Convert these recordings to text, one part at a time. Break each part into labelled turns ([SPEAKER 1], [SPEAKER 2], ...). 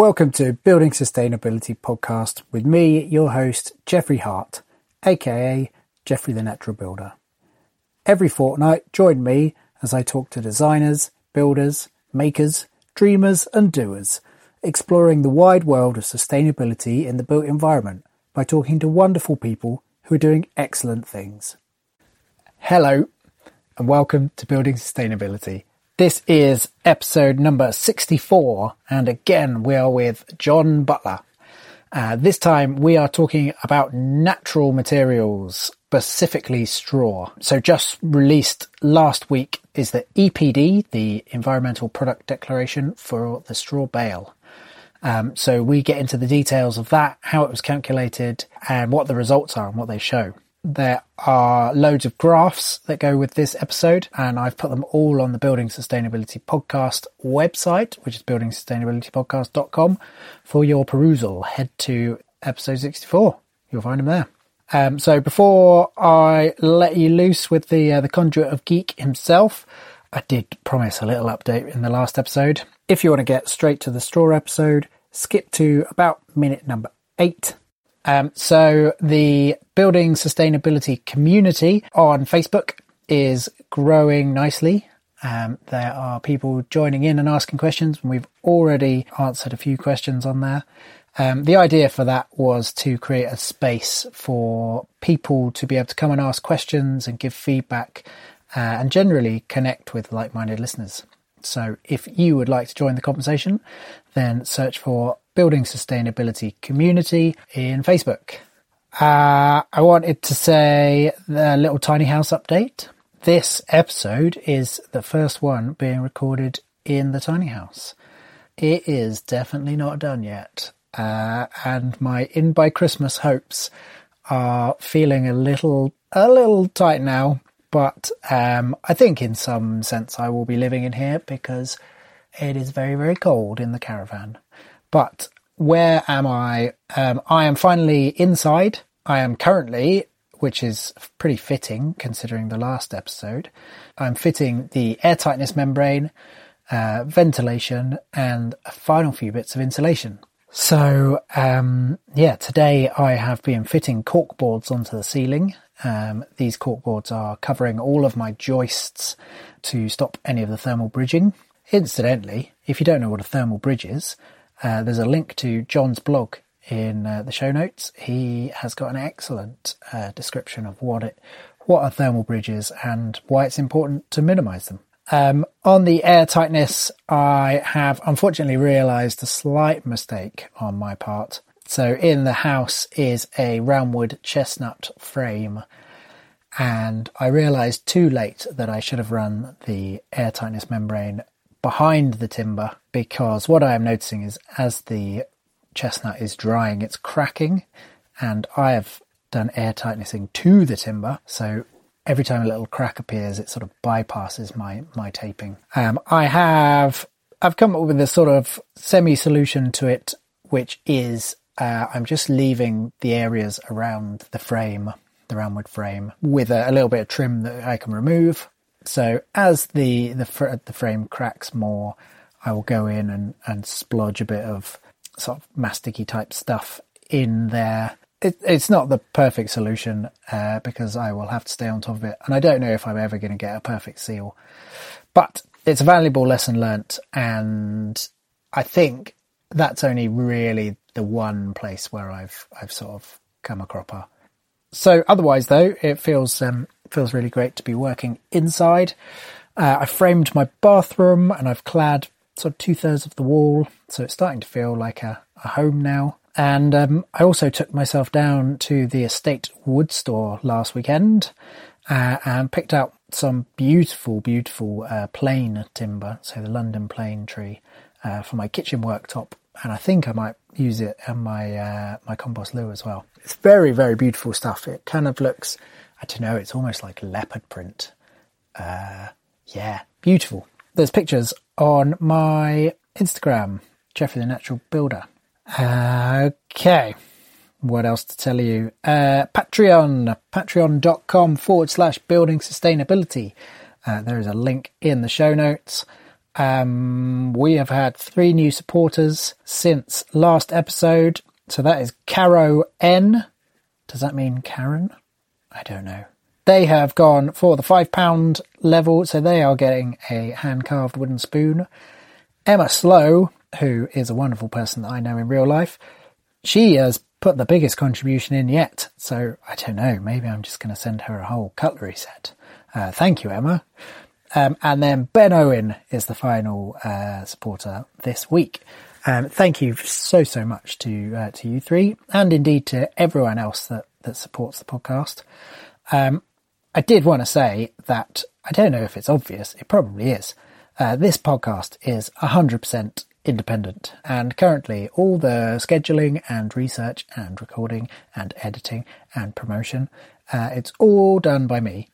[SPEAKER 1] Welcome to Building Sustainability Podcast with me, your host, Jeffrey Hart, aka Jeffrey the Natural Builder. Every fortnight, join me as I talk to designers, builders, makers, dreamers, and doers, exploring the wide world of sustainability in the built environment by talking to wonderful people who are doing excellent things. Hello, and welcome to Building Sustainability. This is episode number 64, and again, we are with John Butler. Uh, this time, we are talking about natural materials, specifically straw. So, just released last week is the EPD, the Environmental Product Declaration for the straw bale. Um, so, we get into the details of that, how it was calculated, and what the results are and what they show. There are loads of graphs that go with this episode, and I've put them all on the Building Sustainability Podcast website, which is buildingsustainabilitypodcast.com, for your perusal. Head to episode 64. You'll find them there. Um, so before I let you loose with the uh, the conduit of geek himself, I did promise a little update in the last episode. If you want to get straight to the straw episode, skip to about minute number eight um, so the building sustainability community on Facebook is growing nicely. Um, there are people joining in and asking questions, and we've already answered a few questions on there. Um, the idea for that was to create a space for people to be able to come and ask questions and give feedback uh, and generally connect with like minded listeners. So if you would like to join the conversation, then search for Building Sustainability Community in Facebook. Uh, I wanted to say the little tiny house update. This episode is the first one being recorded in the tiny house. It is definitely not done yet. Uh, and my in by Christmas hopes are feeling a little, a little tight now. But um, I think in some sense I will be living in here because it is very, very cold in the caravan. But where am I? Um, I am finally inside. I am currently, which is pretty fitting considering the last episode, I'm fitting the air tightness membrane, uh, ventilation, and a final few bits of insulation. So, um, yeah, today I have been fitting cork boards onto the ceiling. Um, these cork boards are covering all of my joists to stop any of the thermal bridging. Incidentally, if you don't know what a thermal bridge is, uh, there's a link to John's blog in uh, the show notes. He has got an excellent uh, description of what it, what a thermal bridges, and why it's important to minimise them. Um, on the air tightness, I have unfortunately realised a slight mistake on my part. So in the house is a roundwood chestnut frame, and I realised too late that I should have run the air tightness membrane behind the timber because what I am noticing is as the chestnut is drying, it's cracking, and I have done air tightnessing to the timber, so every time a little crack appears, it sort of bypasses my my taping. Um, I have I've come up with a sort of semi solution to it, which is uh, I'm just leaving the areas around the frame, the roundwood frame, with a, a little bit of trim that I can remove. So as the the, fr- the frame cracks more, I will go in and, and splodge a bit of sort of masticky type stuff in there. It, it's not the perfect solution uh, because I will have to stay on top of it, and I don't know if I'm ever going to get a perfect seal. But it's a valuable lesson learnt, and I think that's only really the one place where I've I've sort of come a cropper. So otherwise, though, it feels um, feels really great to be working inside. Uh, I framed my bathroom and I've clad sort of two thirds of the wall, so it's starting to feel like a, a home now. And um, I also took myself down to the estate wood store last weekend uh, and picked out some beautiful, beautiful uh, plane timber, so the London plane tree, uh, for my kitchen worktop. And I think I might use it in my uh, my compost loo as well. It's very, very beautiful stuff. It kind of looks, I don't know, it's almost like leopard print. Uh, yeah, beautiful. There's pictures on my Instagram, Jeffrey the Natural Builder. Okay. What else to tell you? Uh, Patreon, patreon.com forward slash building sustainability. Uh, there is a link in the show notes. Um, we have had three new supporters since last episode. So that is Caro N. Does that mean Karen? I don't know. They have gone for the £5 level, so they are getting a hand carved wooden spoon. Emma Slow, who is a wonderful person that I know in real life, she has put the biggest contribution in yet. So I don't know, maybe I'm just going to send her a whole cutlery set. Uh, thank you, Emma. Um, and then Ben Owen is the final uh, supporter this week. Um, thank you so so much to uh, to you three, and indeed to everyone else that that supports the podcast. Um, I did want to say that I don't know if it's obvious. It probably is. Uh, this podcast is hundred percent independent, and currently all the scheduling and research and recording and editing and promotion, uh, it's all done by me.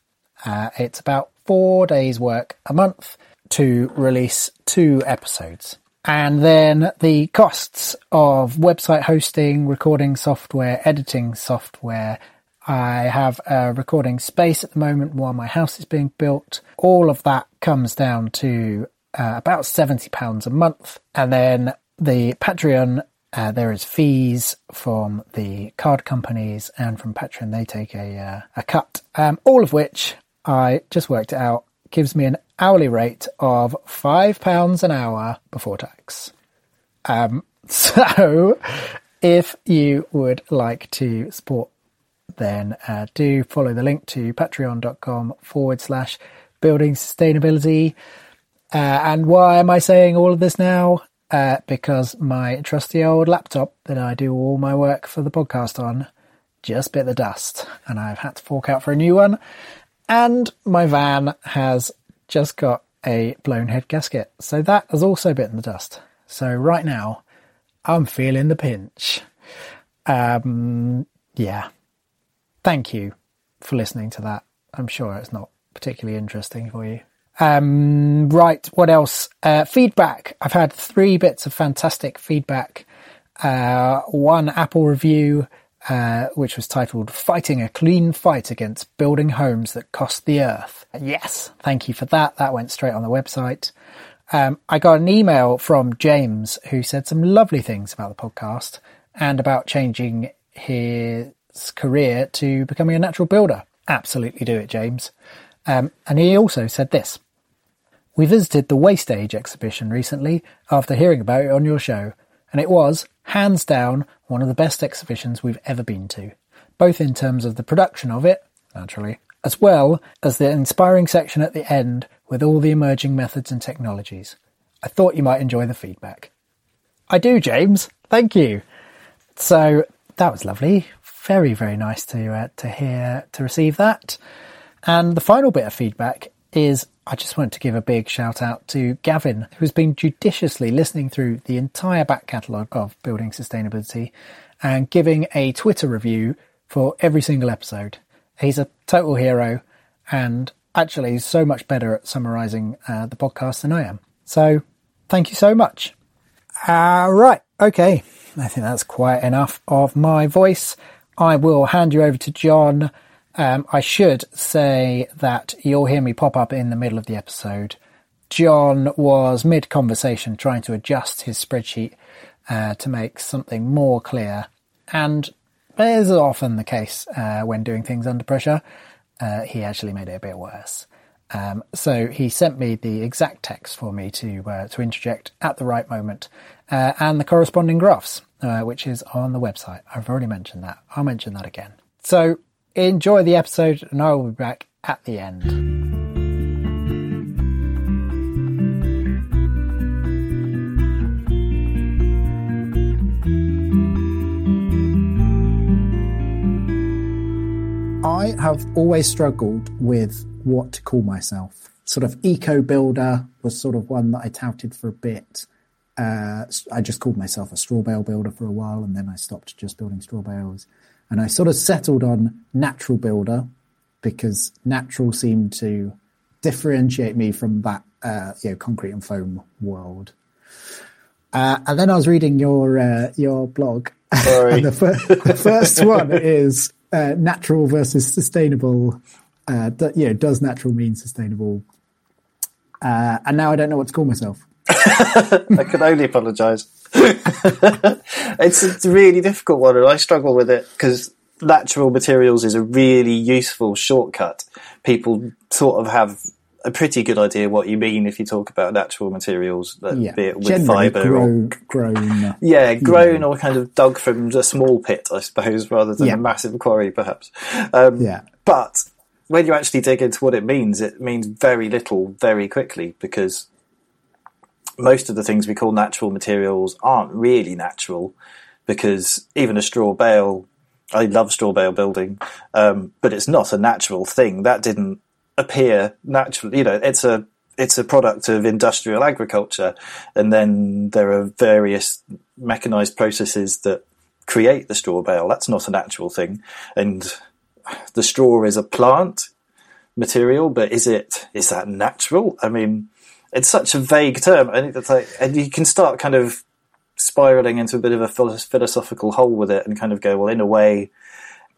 [SPEAKER 1] Uh, it's about four days' work a month to release two episodes. And then the costs of website hosting, recording software, editing software. I have a recording space at the moment while my house is being built. All of that comes down to uh, about £70 a month. And then the Patreon, uh, there is fees from the card companies and from Patreon, they take a, uh, a cut. Um, all of which I just worked it out gives me an hourly rate of £5 an hour before tax. Um, so if you would like to support, then uh, do follow the link to patreon.com forward slash building sustainability. Uh, and why am I saying all of this now? Uh, because my trusty old laptop that I do all my work for the podcast on just bit the dust and I've had to fork out for a new one. And my van has just got a blown head gasket. So that has also bitten the dust. So right now, I'm feeling the pinch. Um, yeah. Thank you for listening to that. I'm sure it's not particularly interesting for you. Um, right. What else? Uh, feedback. I've had three bits of fantastic feedback. Uh, one Apple review, uh, which was titled Fighting a Clean Fight Against Building Homes That Cost the Earth. Yes, thank you for that. That went straight on the website. Um, I got an email from James who said some lovely things about the podcast and about changing his career to becoming a natural builder. Absolutely do it, James. Um, and he also said this. We visited the Waste Age exhibition recently after hearing about it on your show, and it was, hands down, one of the best exhibitions we've ever been to, both in terms of the production of it, naturally, as well as the inspiring section at the end with all the emerging methods and technologies. I thought you might enjoy the feedback. I do, James. Thank you. So that was lovely. Very, very nice to uh, to hear to receive that. And the final bit of feedback is I just want to give a big shout out to Gavin, who's been judiciously listening through the entire back catalogue of Building Sustainability and giving a Twitter review for every single episode. He's a total hero and actually is so much better at summarizing uh, the podcast than I am. So thank you so much. Uh, right. Okay. I think that's quite enough of my voice. I will hand you over to John. Um, I should say that you'll hear me pop up in the middle of the episode. John was mid conversation trying to adjust his spreadsheet uh, to make something more clear. And as often the case uh, when doing things under pressure, uh, he actually made it a bit worse. Um, so he sent me the exact text for me to uh, to interject at the right moment, uh, and the corresponding graphs, uh, which is on the website. I've already mentioned that. I'll mention that again. So enjoy the episode, and I will be back at the end. I have always struggled with what to call myself. Sort of eco builder was sort of one that I touted for a bit. Uh, I just called myself a straw bale builder for a while, and then I stopped just building straw bales. And I sort of settled on natural builder because natural seemed to differentiate me from that, uh, you know, concrete and foam world. Uh, and then I was reading your uh, your blog.
[SPEAKER 2] Sorry.
[SPEAKER 1] the, fir- the first one is uh, natural versus sustainable. Uh, do, you know, does natural mean sustainable? Uh, and now I don't know what to call myself.
[SPEAKER 2] I can only apologise. it's, a really difficult one, and I struggle with it because natural materials is a really useful shortcut. People sort of have a pretty good idea what you mean if you talk about natural materials,
[SPEAKER 1] Yeah,
[SPEAKER 2] be it with fibre or
[SPEAKER 1] grown, grown.
[SPEAKER 2] yeah, grown or kind of dug from a small pit, I suppose, rather than
[SPEAKER 1] Yeah.
[SPEAKER 2] a massive quarry, perhaps. Um,
[SPEAKER 1] Yeah.
[SPEAKER 2] But when you actually dig into what it means, it means very little very quickly because most of the things we call natural materials aren't really natural because even a straw bale, I love straw bale building, um, but it's not a natural thing. That didn't appear natural. You know, it's a it's a product of industrial agriculture, and then there are various mechanized processes that create the straw bale. That's not a natural thing, and the straw is a plant material, but is it is that natural? I mean, it's such a vague term, and it's like, and you can start kind of spiraling into a bit of a philosophical hole with it, and kind of go, well, in a way,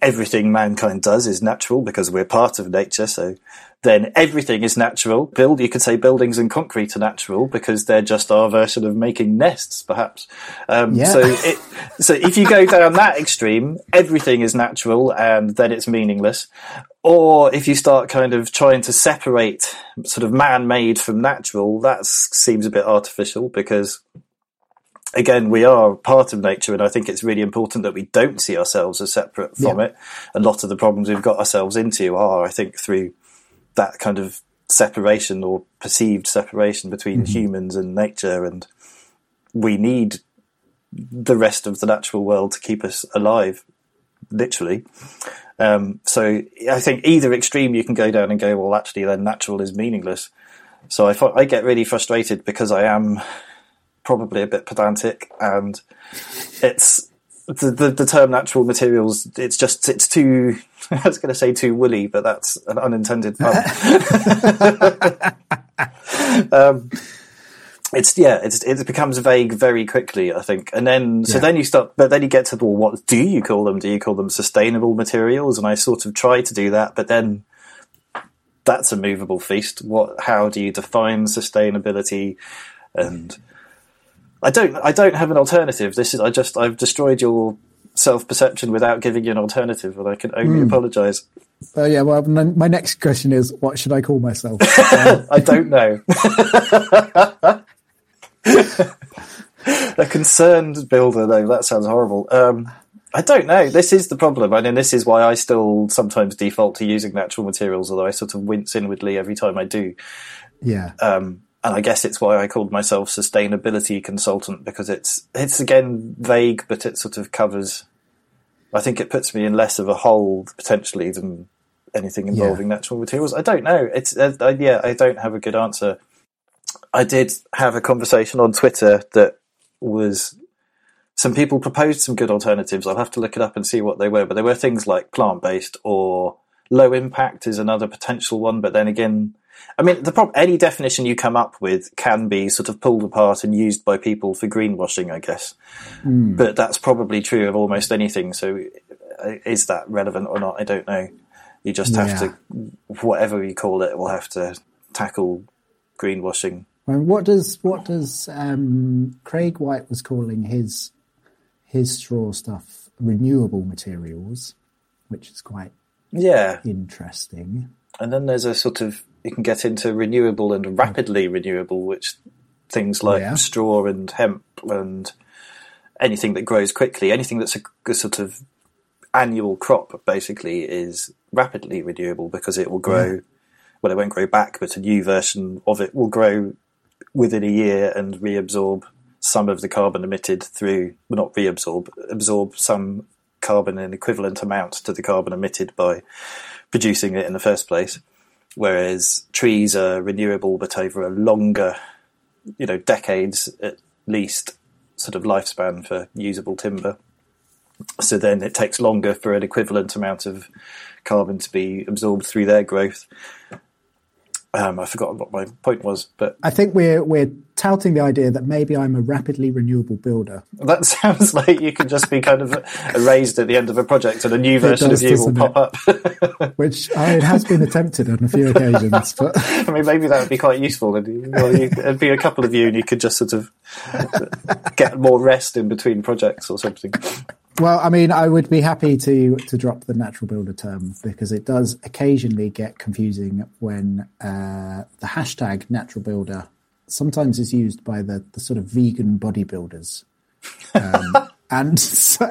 [SPEAKER 2] everything mankind does is natural because we're part of nature. So then everything is natural. Build, you could say buildings and concrete are natural because they're just our version of making nests, perhaps. Um,
[SPEAKER 1] Yeah.
[SPEAKER 2] So it, so if you go down that extreme, everything is natural and then it's meaningless. Or if you start kind of trying to separate sort of man-made from natural, that seems a bit artificial because again, we are part of nature, and I think it's really important that we don't see ourselves as separate from
[SPEAKER 1] Yeah.
[SPEAKER 2] it. A lot of the problems we've got ourselves into are, I think, through that kind of separation or perceived separation between humans and nature, and we need the rest of the natural world to keep us alive, literally. Um, so I think either extreme you can go down and go, well, actually, then natural is meaningless. So I, I get really frustrated because I am probably a bit pedantic and it's the, the, the term natural materials it's just it's too i was going to say too woolly but that's an unintended pun. Um, it's yeah it's, it becomes vague very quickly i think. And then so
[SPEAKER 1] Yeah.
[SPEAKER 2] then you start but then you get to well what do you call them? Do you call them sustainable materials? And i sort of try to do that but then that's a movable feast. What how do you define sustainability? And I don't. I don't have an alternative. This is. I just. I've destroyed your self-perception without giving you an alternative, and I can only apologise.
[SPEAKER 1] Oh yeah. Well, my next question is, what should I call myself?
[SPEAKER 2] I don't know. a concerned builder, though. That sounds horrible. Um, I don't know. This is the problem. I mean, this is why I still sometimes default to using natural materials, although I sort of wince inwardly every time I do.
[SPEAKER 1] yeah.
[SPEAKER 2] um, and I guess it's why I called myself sustainability consultant because it's it's again vague, but it sort of covers. I think it puts me in less of a hole potentially than anything involving natural materials. I don't know. It's uh, uh, yeah, I don't have a good answer. I did have a conversation on Twitter that was some people proposed some good alternatives. I'll have to look it up and see what they were, but there were things like plant based or low impact is another potential one, but then again, I mean, the problem, any definition you come up with can be sort of pulled apart and used by people for greenwashing, I guess.
[SPEAKER 1] Hmm.
[SPEAKER 2] But that's probably true of almost anything. So, uh, is that relevant or not? I don't know. You just have
[SPEAKER 1] Yeah.
[SPEAKER 2] to, whatever you call it, will have to tackle greenwashing.
[SPEAKER 1] And what does what does um, Craig White was calling his his straw stuff renewable materials, which is quite
[SPEAKER 2] Yeah,
[SPEAKER 1] interesting.
[SPEAKER 2] and then there's a sort of you can get into renewable and rapidly renewable, which things oh, like
[SPEAKER 1] Yeah.
[SPEAKER 2] straw and hemp and anything that grows quickly, anything that's a, a sort of annual crop, basically, is rapidly renewable because it will grow. Well, it won't grow back, but a new version of it will grow within a year and reabsorb some of the carbon emitted through, well, not reabsorb, absorb some carbon in equivalent amount to the carbon emitted by producing it in the first place. Whereas trees are renewable, but over a longer, you know, decades at least, sort of lifespan for usable timber. So then it takes longer for an equivalent amount of carbon to be absorbed through their growth. Um, I forgot what my point was, but
[SPEAKER 1] I think we're we're touting the idea that maybe I'm a rapidly renewable builder.
[SPEAKER 2] that sounds like you could just be kind of erased at the end of a project and a new version
[SPEAKER 1] does,
[SPEAKER 2] of you will pop up.
[SPEAKER 1] which I, it has been attempted on a few occasions. But
[SPEAKER 2] I mean, maybe that would be quite useful. And well, it'd be a couple of you, and you could just sort of get more rest in between projects or something.
[SPEAKER 1] well, I mean, I would be happy to to drop the natural builder term because it does occasionally get confusing when uh, the hashtag natural builder sometimes is used by the the sort of vegan bodybuilders, um, and so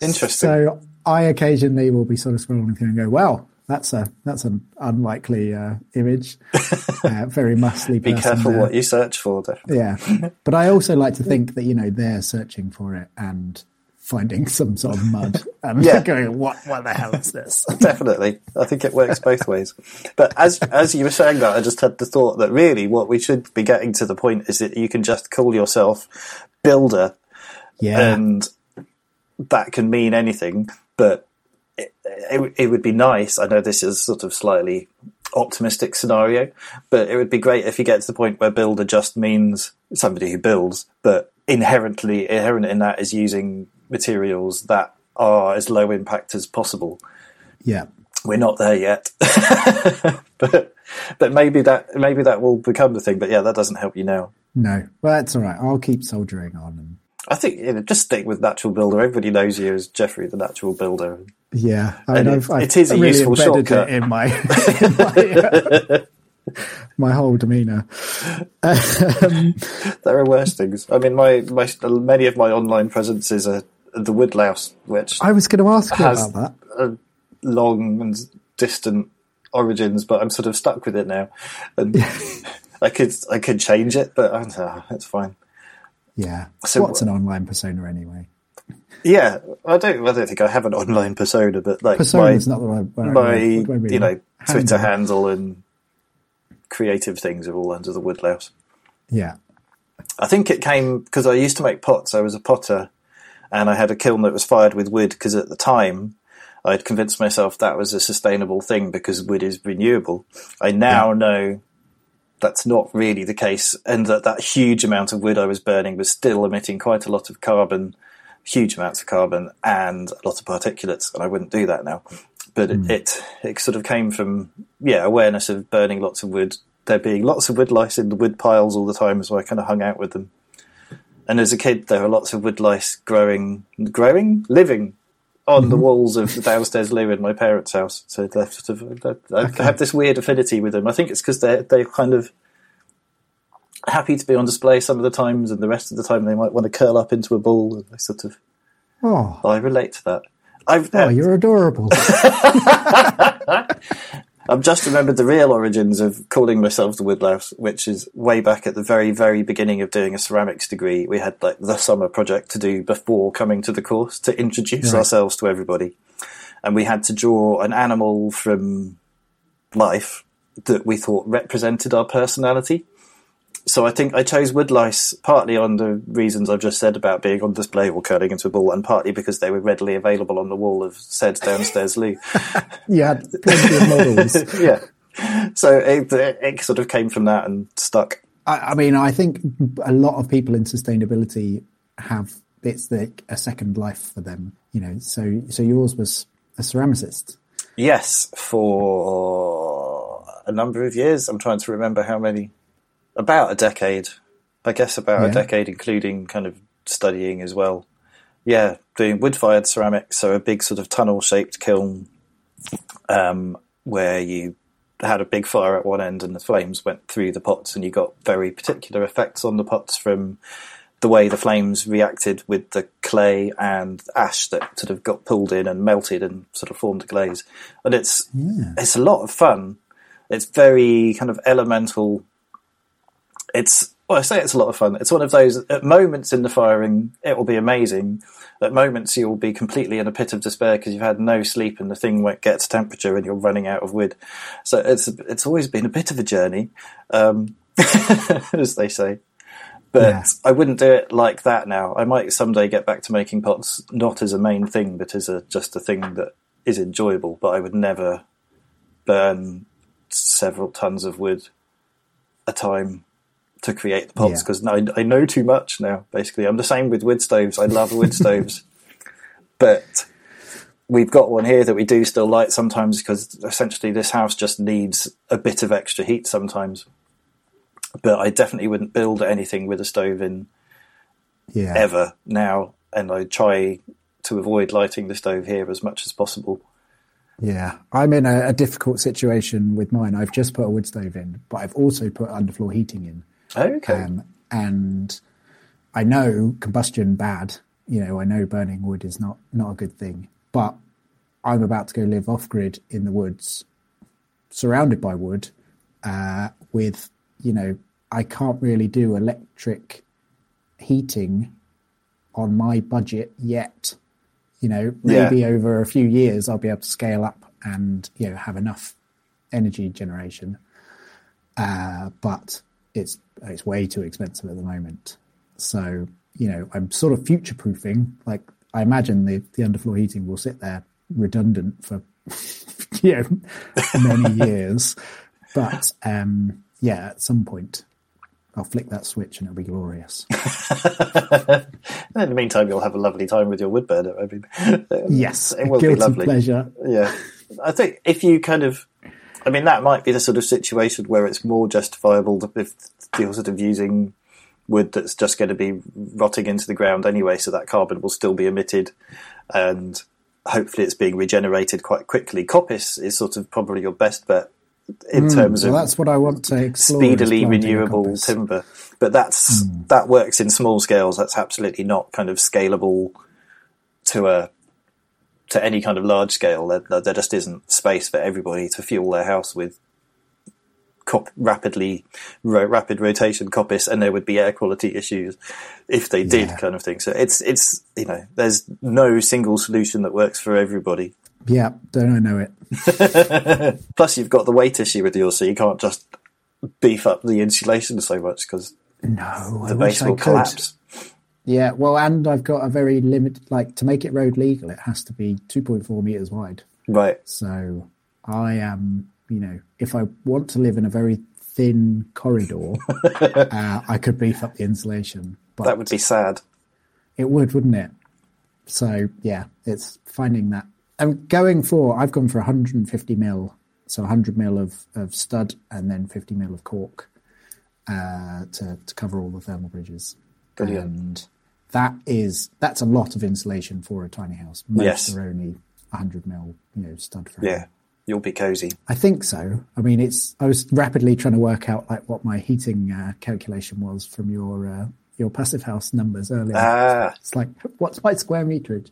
[SPEAKER 2] Interesting.
[SPEAKER 1] So I occasionally will be sort of scrolling through and go, "Well, that's a that's an unlikely uh, image, uh, very muscly."
[SPEAKER 2] be careful
[SPEAKER 1] there."
[SPEAKER 2] what you search for. Definitely.
[SPEAKER 1] Yeah, but I also like to think that you know they're searching for it and finding some sort of mud and
[SPEAKER 2] Yeah.
[SPEAKER 1] going, "What? What the hell is this?"
[SPEAKER 2] Definitely, I think it works both ways. But as as you were saying that, I just had the thought that really, what we should be getting to the point is that you can just call yourself builder
[SPEAKER 1] Yeah,
[SPEAKER 2] and that can mean anything. But it, it, it would be nice. I know this is sort of slightly optimistic scenario, but it would be great if you get to the point where builder just means somebody who builds, but inherently inherent in that is using materials that are as low impact as possible.
[SPEAKER 1] yeah,
[SPEAKER 2] We're not there yet, but but maybe that maybe that will become the thing. But yeah, that doesn't help you now.
[SPEAKER 1] no. Well, that's all right. I'll keep soldiering on. And
[SPEAKER 2] I think you know, just stick with natural builder. Everybody knows you as Jeffrey, the natural builder.
[SPEAKER 1] yeah, I mean,
[SPEAKER 2] it-
[SPEAKER 1] I've,
[SPEAKER 2] it is a
[SPEAKER 1] really
[SPEAKER 2] useful shortcut.
[SPEAKER 1] in my in my, uh, my whole demeanor.
[SPEAKER 2] There are worse things. I mean, my, my many of my online presences are the woodlouse, which
[SPEAKER 1] I was going to ask you about that.
[SPEAKER 2] long and distant origins, but I'm sort of stuck with it now. And I could I could change it, but uh, it's fine.
[SPEAKER 1] Yeah.
[SPEAKER 2] So
[SPEAKER 1] What's an online persona anyway?
[SPEAKER 2] Yeah, I don't I don't think I have an online persona, but like
[SPEAKER 1] Persona
[SPEAKER 2] my
[SPEAKER 1] is not the right word.
[SPEAKER 2] my
[SPEAKER 1] do
[SPEAKER 2] you know Twitter
[SPEAKER 1] Handle.
[SPEAKER 2] handle and creative things are all under the woodlouse.
[SPEAKER 1] Yeah.
[SPEAKER 2] I think it came because I used to make pots. I was a potter, and I had a kiln that was fired with wood because at the time I'd convinced myself that was a sustainable thing because wood is renewable. I now know that's not really the case, and that that huge amount of wood I was burning was still emitting quite a lot of carbon, huge amounts of carbon, and a lot of particulates, and I wouldn't do that now. But it, hmm. it it sort of came from yeah awareness of burning lots of wood. There being lots of wood lice in the wood piles all the time, so I kind of hung out with them. And as a kid, there were lots of woodlice growing, growing, living on the mm-hmm. walls of the downstairs loo in my parents' house. So they're sort of, I have this weird affinity with them. I think it's because they're they're kind of happy to be on display some of the times, and the rest of the time they might want to curl up into a ball. And I sort of,
[SPEAKER 1] Oh,
[SPEAKER 2] I relate to that. I've,
[SPEAKER 1] oh, you're adorable.
[SPEAKER 2] I've just remembered the real origins of calling myself the woodlouse, which is way back at the very, very beginning of doing a ceramics degree. We had like the summer project to do before coming to the course to introduce
[SPEAKER 1] Right.
[SPEAKER 2] ourselves to everybody. And we had to draw an animal from life that we thought represented our personality. So I think I chose woodlice partly on the reasons I've just said about being on display or curling into a ball, and partly because they were readily available on the wall of said downstairs loo.
[SPEAKER 1] You had plenty of models.
[SPEAKER 2] yeah. So it, it sort of came from that and stuck.
[SPEAKER 1] I, I mean, I think a lot of people in sustainability have it's like a second life for them. You know, so so yours was a ceramicist.
[SPEAKER 2] Yes, for a number of years. I'm trying to remember how many. About a decade. I guess about
[SPEAKER 1] Yeah.
[SPEAKER 2] a decade, including kind of studying as well. Yeah, doing wood fired ceramics, so a big sort of tunnel shaped kiln um, where you had a big fire at one end and the flames went through the pots, and you got very particular effects on the pots from the way the flames reacted with the clay and ash that sort of got pulled in and melted and sort of formed a glaze. And it's it's a lot of fun. It's very kind of elemental. It's well, I say it's a lot of fun. It's one of those at moments in the firing, it will be amazing. At moments, you'll be completely in a pit of despair because you've had no sleep and the thing won't get to temperature and you're running out of wood. So it's it's always been a bit of a journey, um, as they say. But
[SPEAKER 1] Yeah.
[SPEAKER 2] I wouldn't do it like that now. I might someday get back to making pots, not as a main thing, but as a just a thing that is enjoyable. But I would never burn several tons of wood a time to create the pots
[SPEAKER 1] Yeah.
[SPEAKER 2] because I, I know too much now. Basically, I'm the same with wood stoves. I love wood stoves, but we've got one here that we do still light sometimes because essentially this house just needs a bit of extra heat sometimes. But I definitely wouldn't build anything with a stove in
[SPEAKER 1] Yeah.
[SPEAKER 2] ever now, and I try to avoid lighting the stove here as much as possible.
[SPEAKER 1] Yeah, I'm in a, a difficult situation with mine. I've just put a wood stove in, but I've also put underfloor heating in.
[SPEAKER 2] Okay.
[SPEAKER 1] Um, and I know combustion bad. You know, I know burning wood is not not a good thing. But I'm about to go live off grid in the woods, surrounded by wood, uh, with you know, I can't really do electric heating on my budget yet. You know,
[SPEAKER 2] Yeah.
[SPEAKER 1] maybe over a few years I'll be able to scale up and you know have enough energy generation. Uh, but it's it's way too expensive at the moment. So you know, I'm sort of future proofing. Like I imagine the the underfloor heating will sit there redundant for you know many years. But um, yeah, at some point I'll flick that switch and it'll be glorious.
[SPEAKER 2] In the meantime, you'll have a lovely time with your wood burner. I mean,
[SPEAKER 1] Yes,
[SPEAKER 2] it will be lovely.
[SPEAKER 1] pleasure.
[SPEAKER 2] Yeah, I think if you kind of, I mean, that might be the sort of situation where it's more justifiable to- if you're sort of using wood that's just going to be rotting into the ground anyway, so that carbon will still be emitted, and hopefully it's being regenerated quite quickly. Coppice is sort of probably your best bet in terms
[SPEAKER 1] So
[SPEAKER 2] of
[SPEAKER 1] that's what I want to explore.
[SPEAKER 2] speedily renewable
[SPEAKER 1] coppice.
[SPEAKER 2] timber. But that's
[SPEAKER 1] Hmm.
[SPEAKER 2] that works in small scales. That's absolutely not kind of scalable to a to any kind of large scale. There, there just isn't space for everybody to fuel their house with cop- rapidly ro- rapid rotation coppice, and there would be air quality issues if they did,
[SPEAKER 1] Yeah.
[SPEAKER 2] kind of thing. So it's it's you know there's no single solution that works for everybody.
[SPEAKER 1] Yeah, don't I know it?
[SPEAKER 2] Plus, you've got the weight issue with yours, so you can't just beef up the insulation so much because
[SPEAKER 1] No,
[SPEAKER 2] the
[SPEAKER 1] I
[SPEAKER 2] base will collapse.
[SPEAKER 1] Yeah, well, and I've got a very limited, like, to make it road legal, it has to be 2.4 meters wide.
[SPEAKER 2] Right.
[SPEAKER 1] So I am, you know, if I want to live in a very thin corridor, uh, I could beef up the insulation. But
[SPEAKER 2] That would be sad.
[SPEAKER 1] It would, wouldn't it? So yeah, it's finding that. I'm going for. I've gone for 150 mil, so 100 mil of, of stud and then 50 mil of cork uh, to to cover all the thermal bridges.
[SPEAKER 2] Brilliant.
[SPEAKER 1] And that is that's a lot of insulation for a tiny house. Most
[SPEAKER 2] Yes.
[SPEAKER 1] are only 100 mil, you know, stud frame.
[SPEAKER 2] Yeah. You'll be cozy.
[SPEAKER 1] I think so. I mean, it's. I was rapidly trying to work out like what my heating uh, calculation was from your uh, your passive house numbers earlier.
[SPEAKER 2] Ah,
[SPEAKER 1] It's like, what's my square meterage?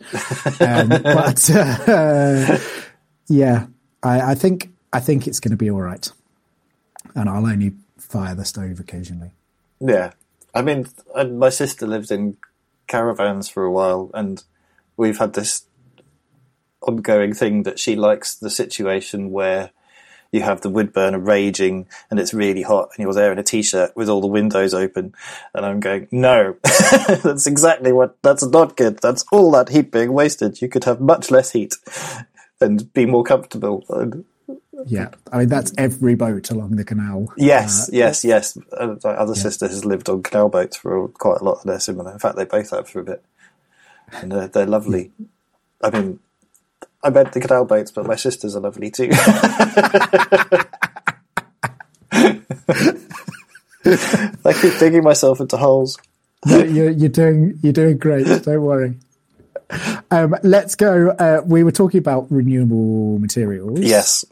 [SPEAKER 1] um, but uh, yeah, I, I think I think it's going to be all right, and I'll only fire the stove occasionally.
[SPEAKER 2] yeah. I mean, uh, my sister lived in caravans for a while, and we've had this ongoing thing that she likes the situation where you have the wood burner raging and it's really hot and you're there in a t-shirt with all the windows open and I'm going, no, that's exactly what, that's not good. That's all that heat being wasted. You could have much less heat and be more comfortable. And,
[SPEAKER 1] Yeah, I mean that's every boat along the canal.
[SPEAKER 2] yes,
[SPEAKER 1] Uh,
[SPEAKER 2] yes, yes. Uh, my other sister has lived on canal boats for quite a lot and they're similar. In fact, they both have for a bit. And they're, they're lovely. I mean, I meant the canal boats, but my sisters are lovely too. I keep digging myself into holes.
[SPEAKER 1] No, you're, you're doing you're doing great. Don't worry. Um, let's go. Uh, we were talking about renewable materials.
[SPEAKER 2] Yes.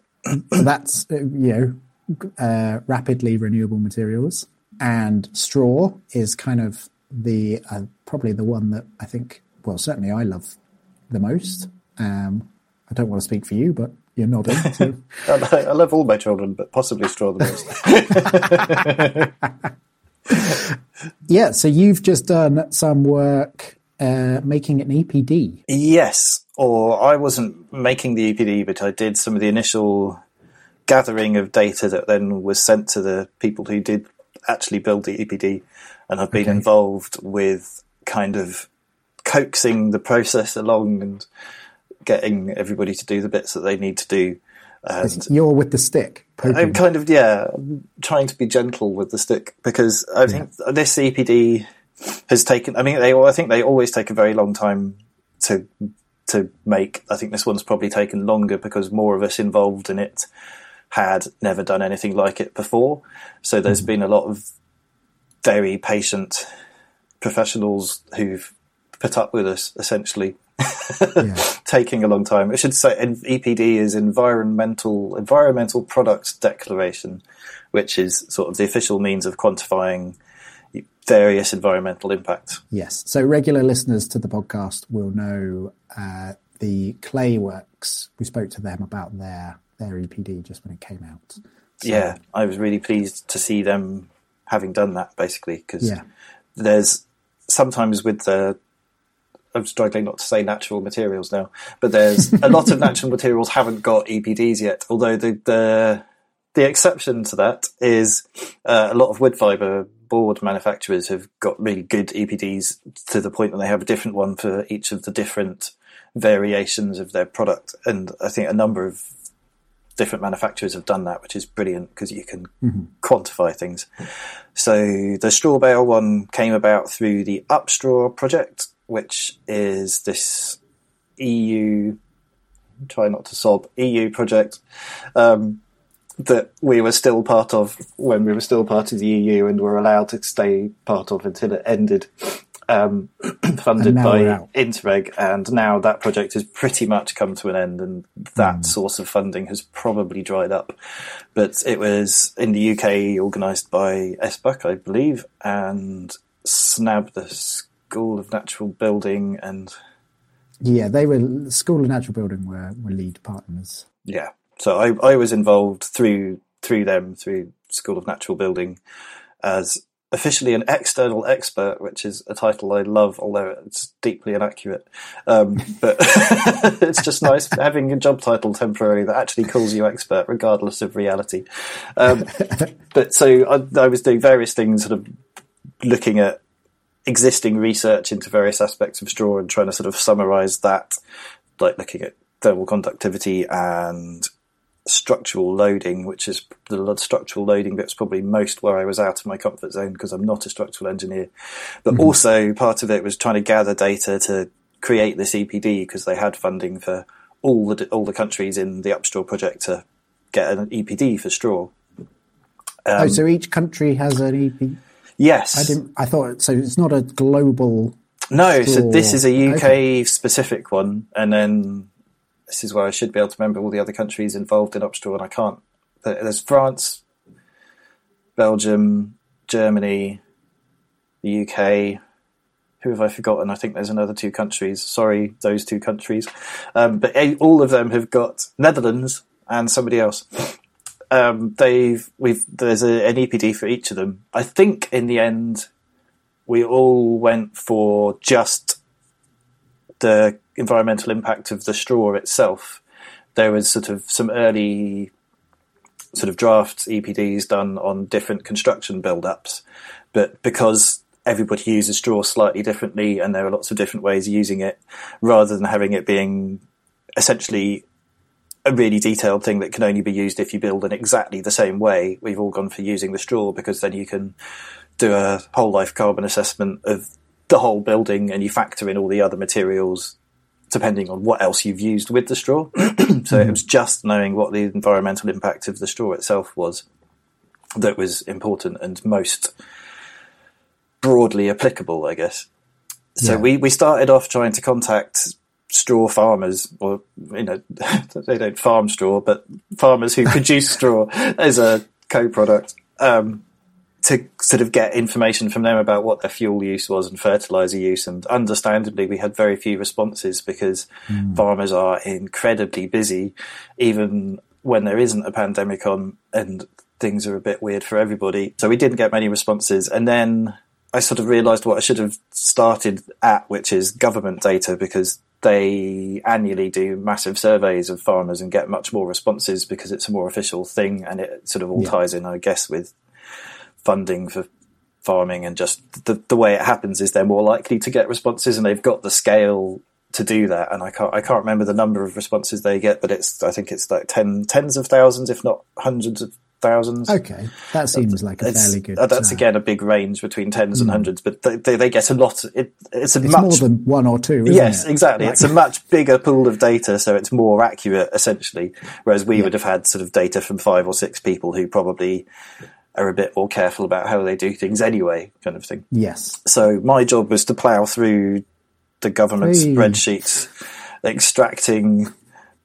[SPEAKER 1] That's uh, you know uh, rapidly renewable materials, and straw is kind of the uh, probably the one that I think. Well, certainly I love the most. Um, I don't want to speak for you, but you're nodding. So.
[SPEAKER 2] I I love all my children, but possibly straw the most.
[SPEAKER 1] yeah. So you've just done some work uh, making an EPD.
[SPEAKER 2] Yes, or I wasn't making the EPD, but I did some of the initial gathering of data that then was sent to the people who did actually build the EPD, and I've been
[SPEAKER 1] Okay.
[SPEAKER 2] involved with kind of coaxing the process along and getting everybody to do the bits that they need to do. And
[SPEAKER 1] You're with the stick. Poking.
[SPEAKER 2] I'm kind of yeah, trying to be gentle with the stick because I think this EPD has taken. I mean, they I think they always take a very long time to to make. I think this one's probably taken longer because more of us involved in it had never done anything like it before. So there's hmm. been a lot of very patient professionals who've put up with us essentially
[SPEAKER 1] yeah.
[SPEAKER 2] taking a long time. I should say EPD is environmental environmental product declaration, which is sort of the official means of quantifying various environmental impacts.
[SPEAKER 1] Yes. So regular listeners to the podcast will know uh, the Clayworks. We spoke to them about their their EPD just when it came out. So,
[SPEAKER 2] Yeah, I was really pleased to see them having done that basically because
[SPEAKER 1] Yeah.
[SPEAKER 2] there's sometimes with the I'm struggling not to say natural materials now, but there's a lot of natural materials haven't got EPDs yet. Although the the, the exception to that is uh, a lot of wood fiber board manufacturers have got really good EPDs to the point that they have a different one for each of the different variations of their product. And I think a number of different manufacturers have done that, which is brilliant because you can quantify things. So the straw bale one came about through the Upstraw project, which is this EU, try not to sob, EU project um, that we were still part of when we were still part of the EU and were allowed to stay part of until it ended. Um, funded
[SPEAKER 1] And now we're
[SPEAKER 2] by. Interreg, and now that project has pretty much come to an end, and that source of funding has probably dried up. But it was in the UK, organised by SBUC, I believe, and SNAB, the School of Natural Building, and
[SPEAKER 1] Yeah, they were School of Natural Building were, were lead partners.
[SPEAKER 2] yeah. So I, I was involved through through them through School of Natural Building as officially an external expert, which is a title I love, although it's deeply inaccurate. Um, but it's just nice having a job title temporarily that actually calls you expert, regardless of reality. Um, but so I, I was doing various things, sort of looking at existing research into various aspects of straw and trying to sort of summarize that, like looking at thermal conductivity and structural loading, which is the structural loading bit's probably most where I was out of my comfort zone because I'm not a structural engineer. But also part of it was trying to gather data to create this EPD because they had funding for all the all the countries in the Upstraw project to get an EPD for straw. Um,
[SPEAKER 1] oh, so each country has an EP.
[SPEAKER 2] Yes,
[SPEAKER 1] I didn't. I thought so. It's not a global.
[SPEAKER 2] No, so this is a UK
[SPEAKER 1] Okay.
[SPEAKER 2] specific one, and then this is where I should be able to remember all the other countries involved in Upstraw, and I can't. There's France, Belgium, Germany, the UK. Who have I forgotten? I think there's another two countries. Sorry, those two countries. Um, but all of them have got Netherlands and somebody else. Um, they've we've there's a, an EPD for each of them. I think in the end we all went for just the environmental impact of the straw itself. There was sort of some early sort of drafts, EPDs done on different construction build-ups, but because everybody uses straw slightly differently and there are lots of different ways of using it, rather than having it being essentially a really detailed thing that can only be used if you build in exactly the same way, we've all gone for using the straw because then you can do a whole life carbon assessment of the whole building and you factor in all the other materials depending on what else you've used with the straw. so mm-hmm. it was just knowing what the environmental impact of the straw itself was that was important and most broadly applicable, I guess. So yeah. we, we started off trying to contact straw farmers, or you know, they don't farm straw, but farmers who produce straw as a co-product, um, to sort of get information from them about what their fuel use was and fertilizer use. And understandably, we had very few responses because mm. farmers are incredibly busy, even when there isn't a pandemic on and things are a bit weird for everybody. So we didn't get many responses. And then I sort of realized what I should have started at, which is government data, because they annually do massive surveys of farmers and get much more responses because it's a more official thing and it sort of all yeah. ties in, I guess, with funding for farming and just the, the way it happens is they're more likely to get responses and they've got the scale to do that. And I can't, I can't remember the number of responses they get, but it's, I think it's like ten, tens of thousands, if not hundreds of thousands.
[SPEAKER 1] Okay, that seems like a fairly good.
[SPEAKER 2] That's uh, again a big range between tens mm. and hmm. hundreds, but they, they, they, get a lot. It, it's a
[SPEAKER 1] it's
[SPEAKER 2] much
[SPEAKER 1] more than one or two.
[SPEAKER 2] yes,
[SPEAKER 1] it?
[SPEAKER 2] exactly. Like, it's a much bigger pool of data, so it's more accurate essentially. Whereas we yeah. would have had sort of data from five or six people who probably are a bit more careful about how they do things anyway, kind of thing.
[SPEAKER 1] Yes.
[SPEAKER 2] So my job was to plough through the government hey. spreadsheets, extracting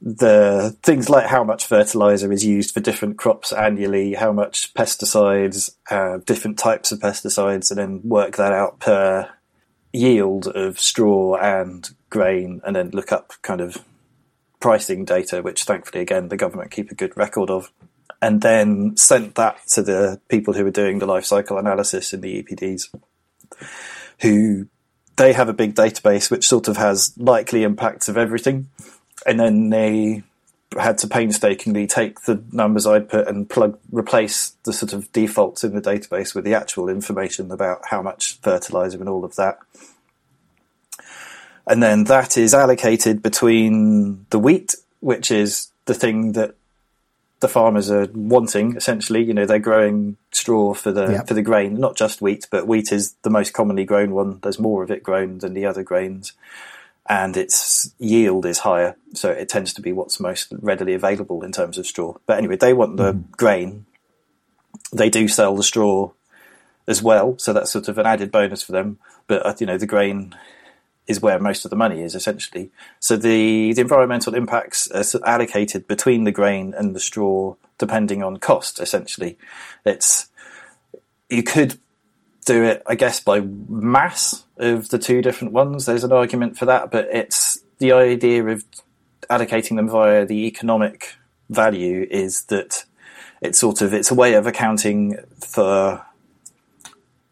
[SPEAKER 2] the things like how much fertilizer is used for different crops annually, how much pesticides, uh, different types of pesticides, and then work that out per yield of straw and grain, and then look up kind of pricing data, which thankfully, again, the government keep a good record of, and then sent that to the people who were doing the life cycle analysis in the EPDs, who they have a big database which sort of has likely impacts of everything and then they had to painstakingly take the numbers I'd put and plug replace the sort of defaults in the database with the actual information about how much fertilizer and all of that. And then that is allocated between the wheat, which is the thing that the farmers are wanting essentially. You know, they're growing straw for the yep. for the grain, not just wheat, but wheat is the most commonly grown one. There's more of it grown than the other grains and its yield is higher, so it tends to be what's most readily available in terms of straw. But anyway, they want the mm. grain. They do sell the straw as well, so that's sort of an added bonus for them. But uh, you know, the grain is where most of the money is essentially. So the, the environmental impacts are allocated between the grain and the straw depending on cost. Essentially, it's you could do it, I guess, by mass of the two different ones. There's an argument for that, but it's the idea of allocating them via the economic value is that it's sort of it's a way of accounting for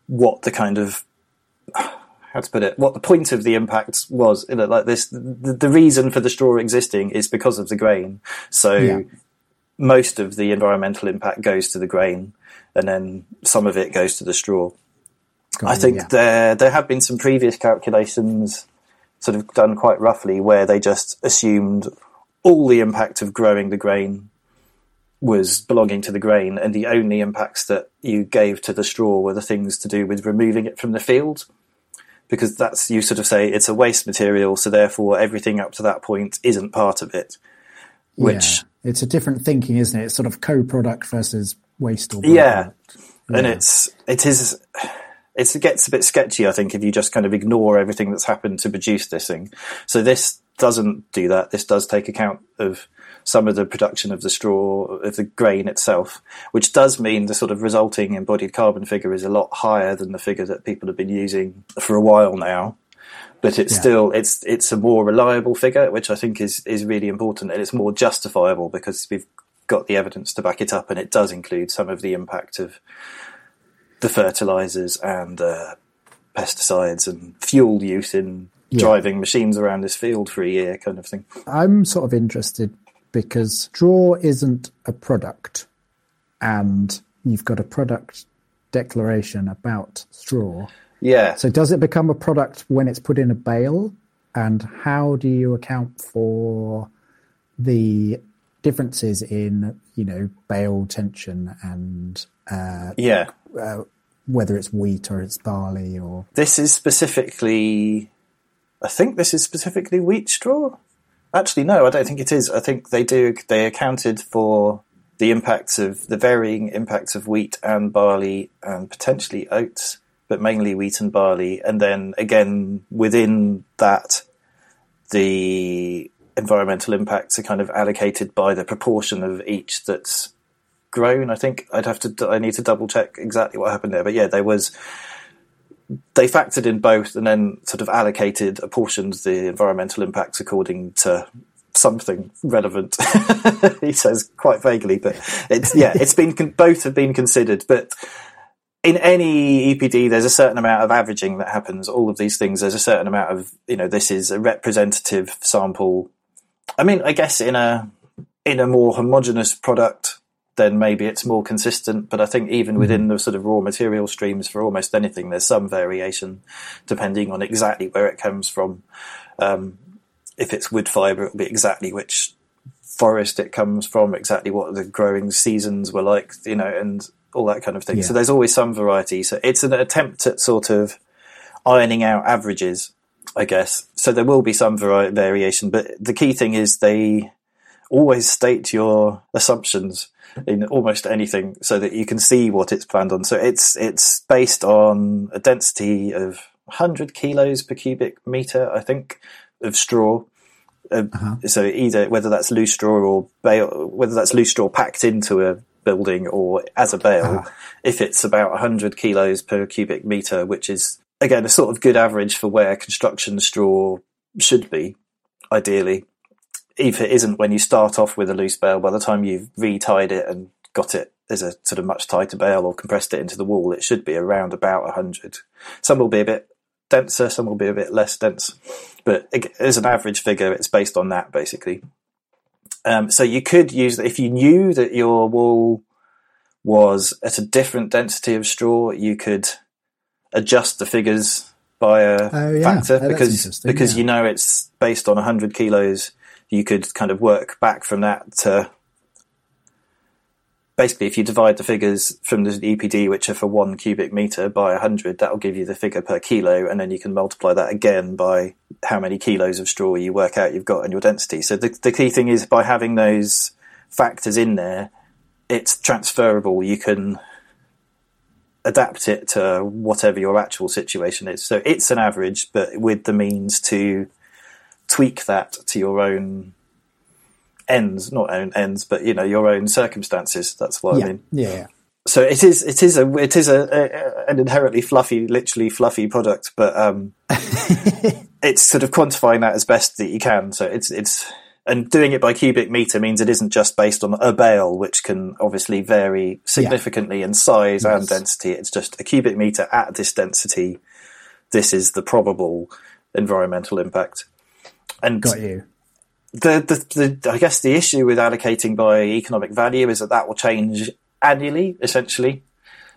[SPEAKER 2] what the kind of how to put it what the point of the impact was you know, like this the, the, reason for the straw existing is because of the grain so yeah. most of the environmental impact goes to the grain and then some of it goes to the straw I think yeah. there there have been some previous calculations, sort of done quite roughly, where they just assumed all the impact of growing the grain was belonging to the grain, and the only impacts that you gave to the straw were the things to do with removing it from the field. Because that's you sort of say it's a waste material, so therefore everything up to that point isn't part of it. Which
[SPEAKER 1] yeah. it's a different thinking, isn't it? It's sort of co-product versus waste or
[SPEAKER 2] yeah. yeah. and it's it is it gets a bit sketchy, I think, if you just kind of ignore everything that's happened to produce this thing. So this doesn't do that. This does take account of some of the production of the straw, of the grain itself, which does mean the sort of resulting embodied carbon figure is a lot higher than the figure that people have been using for a while now. But it's yeah. still it's it's a more reliable figure, which I think is is really important, and it's more justifiable because we've got the evidence to back it up, and it does include some of the impact of the fertilizers and uh, pesticides and fuel use in yeah. driving machines around this field for a year, kind of thing.
[SPEAKER 1] I'm sort of interested because straw isn't a product. and you've got a product declaration about straw.
[SPEAKER 2] Yeah.
[SPEAKER 1] So does it become a product when it's put in a bale? And how do you account for the differences in, you know, bale tension and uh,
[SPEAKER 2] yeah.
[SPEAKER 1] uh, whether it's wheat or it's barley or
[SPEAKER 2] This is specifically, I think this is specifically wheat straw. Actually, no, I don't think it is. I think they do. They accounted for the impacts of the varying impacts of wheat and barley and potentially oats, but mainly wheat and barley. And then again within that, the environmental impacts are kind of allocated by the proportion of each that's grown. I think I'd have to. I need to double check exactly what happened there. But yeah, there was. They factored in both and then sort of allocated, apportioned the environmental impacts according to something relevant. he says quite vaguely, but it's yeah, it's been con- both have been considered, but. In any EPD, there's a certain amount of averaging that happens. All of these things, there's a certain amount of, you know, this is a representative sample. I mean, I guess in a in a more homogeneous product, then maybe it's more consistent. But I think even within the sort of raw material streams for almost anything, there's some variation depending on exactly where it comes from. Um, if it's wood fibre, it'll be exactly which forest it comes from, exactly what the growing seasons were like, you know, and all that kind of thing.
[SPEAKER 1] Yeah.
[SPEAKER 2] So there's always some variety. So it's an attempt at sort of ironing out averages, I guess. So there will be some vari- variation, but the key thing is they always state your assumptions in almost anything so that you can see what it's planned on. So it's it's based on a density of 100 kilos per cubic meter, I think, of straw. Uh, So either whether that's loose straw or bale, whether that's loose straw packed into a building or as a bale, if it's about 100 kilos per cubic meter, which is again a sort of good average for where construction straw should be, ideally if it isn't when you start off with a loose bale, by the time you've retied it and got it as a sort of much tighter bale or compressed it into the wall, it should be around about 100. Some will be a bit denser, some will be a bit less dense. But as an average figure, it's based on that basically. Um, so you could use that if you knew that your wall was at a different density of straw, you could adjust the figures by a
[SPEAKER 1] Oh, yeah.
[SPEAKER 2] factor
[SPEAKER 1] Oh,
[SPEAKER 2] because because
[SPEAKER 1] yeah.
[SPEAKER 2] you know it's based on 100 kilos. You could kind of work back from that to basically if you divide the figures from the EPD, which are for one cubic meter, by 100, that'll give you the figure per kilo, and then you can multiply that again by how many kilos of straw you work out you've got in your density. So the, the key thing is by having those factors in there, it's transferable. You can adapt it to whatever your actual situation is. So it's an average, but with the means to tweak that to your own ends, not own ends, but you know your own circumstances. That's what
[SPEAKER 1] yeah,
[SPEAKER 2] I mean.
[SPEAKER 1] yeah, yeah.
[SPEAKER 2] So it is. It is a. It is a, a an inherently fluffy, literally fluffy product, but um, it's sort of quantifying that as best that you can. So it's it's and doing it by cubic meter means it isn't just based on a bale, which can obviously vary significantly in size and density. It's just a cubic meter at this density. This is the probable environmental impact. And
[SPEAKER 1] Got you.
[SPEAKER 2] the, the, the I guess the issue with allocating by economic value is that that will change annually, essentially.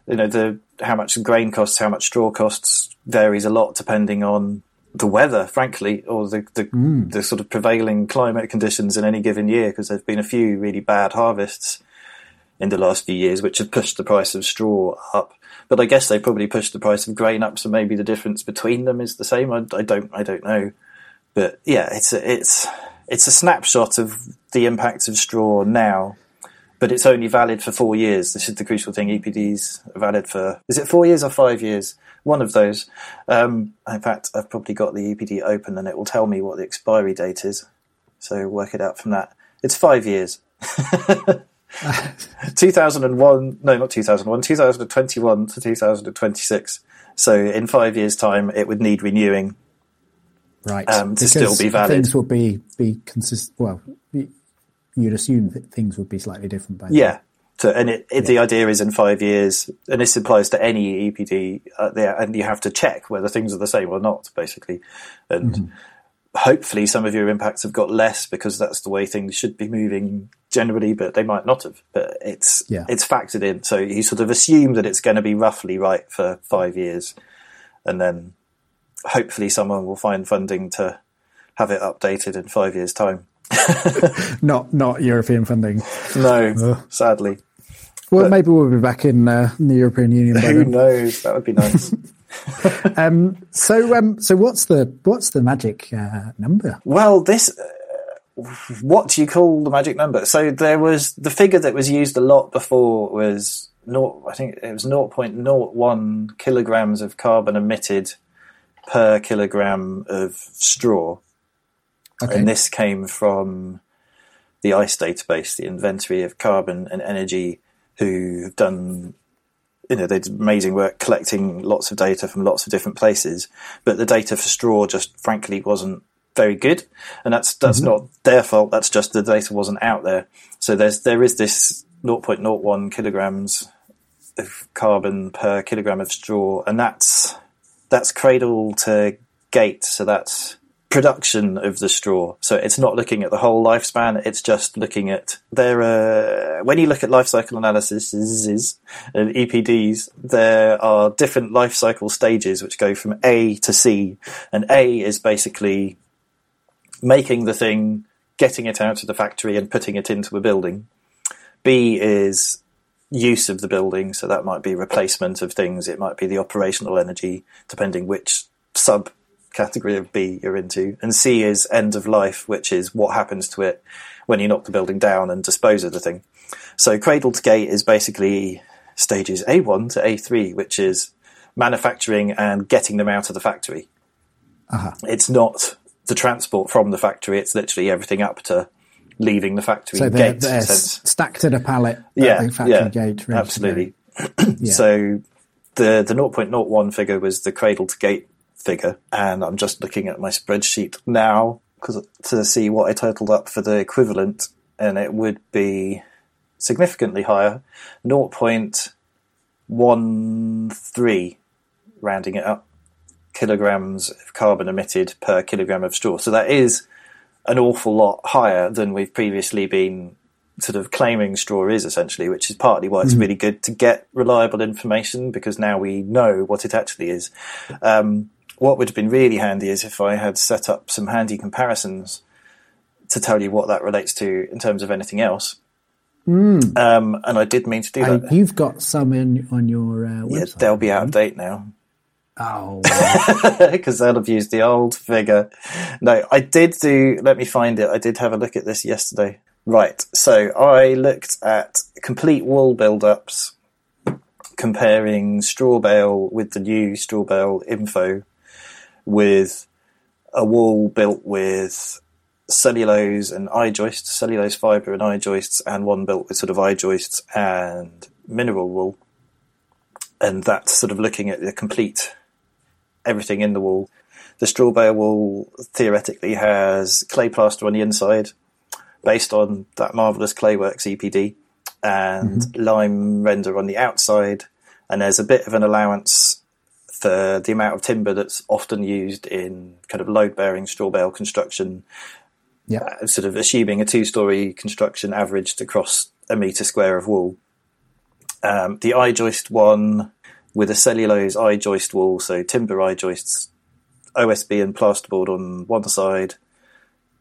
[SPEAKER 2] You know, the how much grain costs, how much straw costs varies a lot depending on the weather, frankly, or the the, mm. the sort of prevailing climate conditions in any given year. Because there've been a few really bad harvests in the last few years, which have pushed the price of straw up. But I guess they probably pushed the price of grain up, so maybe the difference between them is the same. I, I don't, I don't know but yeah, it's a, it's it's a snapshot of the impact of straw now, but it's only valid for four years. This is the crucial thing. EPDs are valid for is it four years or five years? One of those. Um, in fact, I've probably got the EPD open, and it will tell me what the expiry date is. So work it out from that. It's five years. 2001, no, not 2001, 2021 to 2026. So in five years' time, it would need renewing
[SPEAKER 1] Right.
[SPEAKER 2] um, to still be valid.
[SPEAKER 1] Things would be be consist. Well, you'd assume that things would be slightly different by then.
[SPEAKER 2] Yeah. So, and it, it, the idea is in five years, and this applies to any EPD, uh, there, and you have to check whether things are the same or not, basically. And hopefully, some of your impacts have got less because that's the way things should be moving generally, but they might not have. But it's
[SPEAKER 1] Yeah.
[SPEAKER 2] it's factored in, so you sort of assume that it's going to be roughly right for five years, and then hopefully someone will find funding to have it updated in five years' time.
[SPEAKER 1] Not not European funding.
[SPEAKER 2] No, sadly.
[SPEAKER 1] Well, maybe we'll be back in, uh, in the European Union by
[SPEAKER 2] Who
[SPEAKER 1] then.
[SPEAKER 2] knows? That would be nice.
[SPEAKER 1] Um, so, um, so what's the what's the magic uh, number?
[SPEAKER 2] Well, this. Uh, what do you call the magic number? So there was the figure that was used a lot before was not. I think it was 0.01 kilograms of carbon emitted per kilogram of straw,
[SPEAKER 1] Okay.
[SPEAKER 2] and this came from the ICE database, the Inventory of Carbon and Energy, who have done you know, they did amazing work collecting lots of data from lots of different places, but the data for straw just frankly wasn't very good, and that's that's mm-hmm. not their fault. That's just the data wasn't out there. So there's there is this 0.01 kilograms of carbon per kilogram of straw, and that's that's cradle to gate. So that's production of the straw. So it's not looking at the whole lifespan. It's just looking at there. Uh, when you look at life cycle analysis and EPDs, there are different life cycle stages which go from A to C, and A is basically making the thing, getting it out of the factory, and putting it into a building. B is use of the building, so that might be replacement of things. It might be the operational energy, depending which sub category of B you're into. And C is end of life, which is what happens to it when you knock the building down and dispose of the thing. So cradle to gate is basically stages A1 to A3, which is manufacturing and getting them out of the factory. Uh-huh. It's not the transport from the factory, it's literally everything up to leaving the factory
[SPEAKER 1] So they're,
[SPEAKER 2] gate.
[SPEAKER 1] they're stacked in a pallet at
[SPEAKER 2] yeah,
[SPEAKER 1] the factory
[SPEAKER 2] yeah,
[SPEAKER 1] gate. go.
[SPEAKER 2] absolutely.
[SPEAKER 1] Yeah.
[SPEAKER 2] So the the 0.01 figure was the cradle to gate figure, and I'm just looking at my spreadsheet now 'cause- to see what I totaled up for the equivalent, and it would be significantly higher, 0.13, rounding it up, kilograms of carbon emitted per kilogram of straw. So that is an awful lot higher than we've previously been sort of claiming straw is essentially, which is partly why it's really good to get reliable information because now we know what it actually is. Um, what would have been really handy is if I had set up some handy comparisons to tell you what that relates to in terms of anything else. Um, and I did mean to do that.
[SPEAKER 1] you've got some in on your uh,
[SPEAKER 2] Yeah,
[SPEAKER 1] website.
[SPEAKER 2] they'll be out of date now.
[SPEAKER 1] Oh,
[SPEAKER 2] because they'll have used the old figure. No, I did do. Let me find it. I did have a look at this yesterday. Right. So I looked at complete wall build-ups, comparing straw bale with the new straw bale info, with a wall built with cellulose and I joists, cellulose fibre and I joists, and one built with sort of I joists and mineral wool. And that's sort of looking at the complete everything in the wall. The straw bale wall theoretically has clay plaster on the inside, based on that marvelous Clayworks EPD, and lime render on the outside. And there's a bit of an allowance for the amount of timber that's often used in kind of load bearing straw bale construction,
[SPEAKER 1] yeah.
[SPEAKER 2] uh, sort of assuming a two story construction averaged across a metre square of wall. Um, the I joist one with a cellulose I joist wall, so timber I joists, OSB and plasterboard on one side,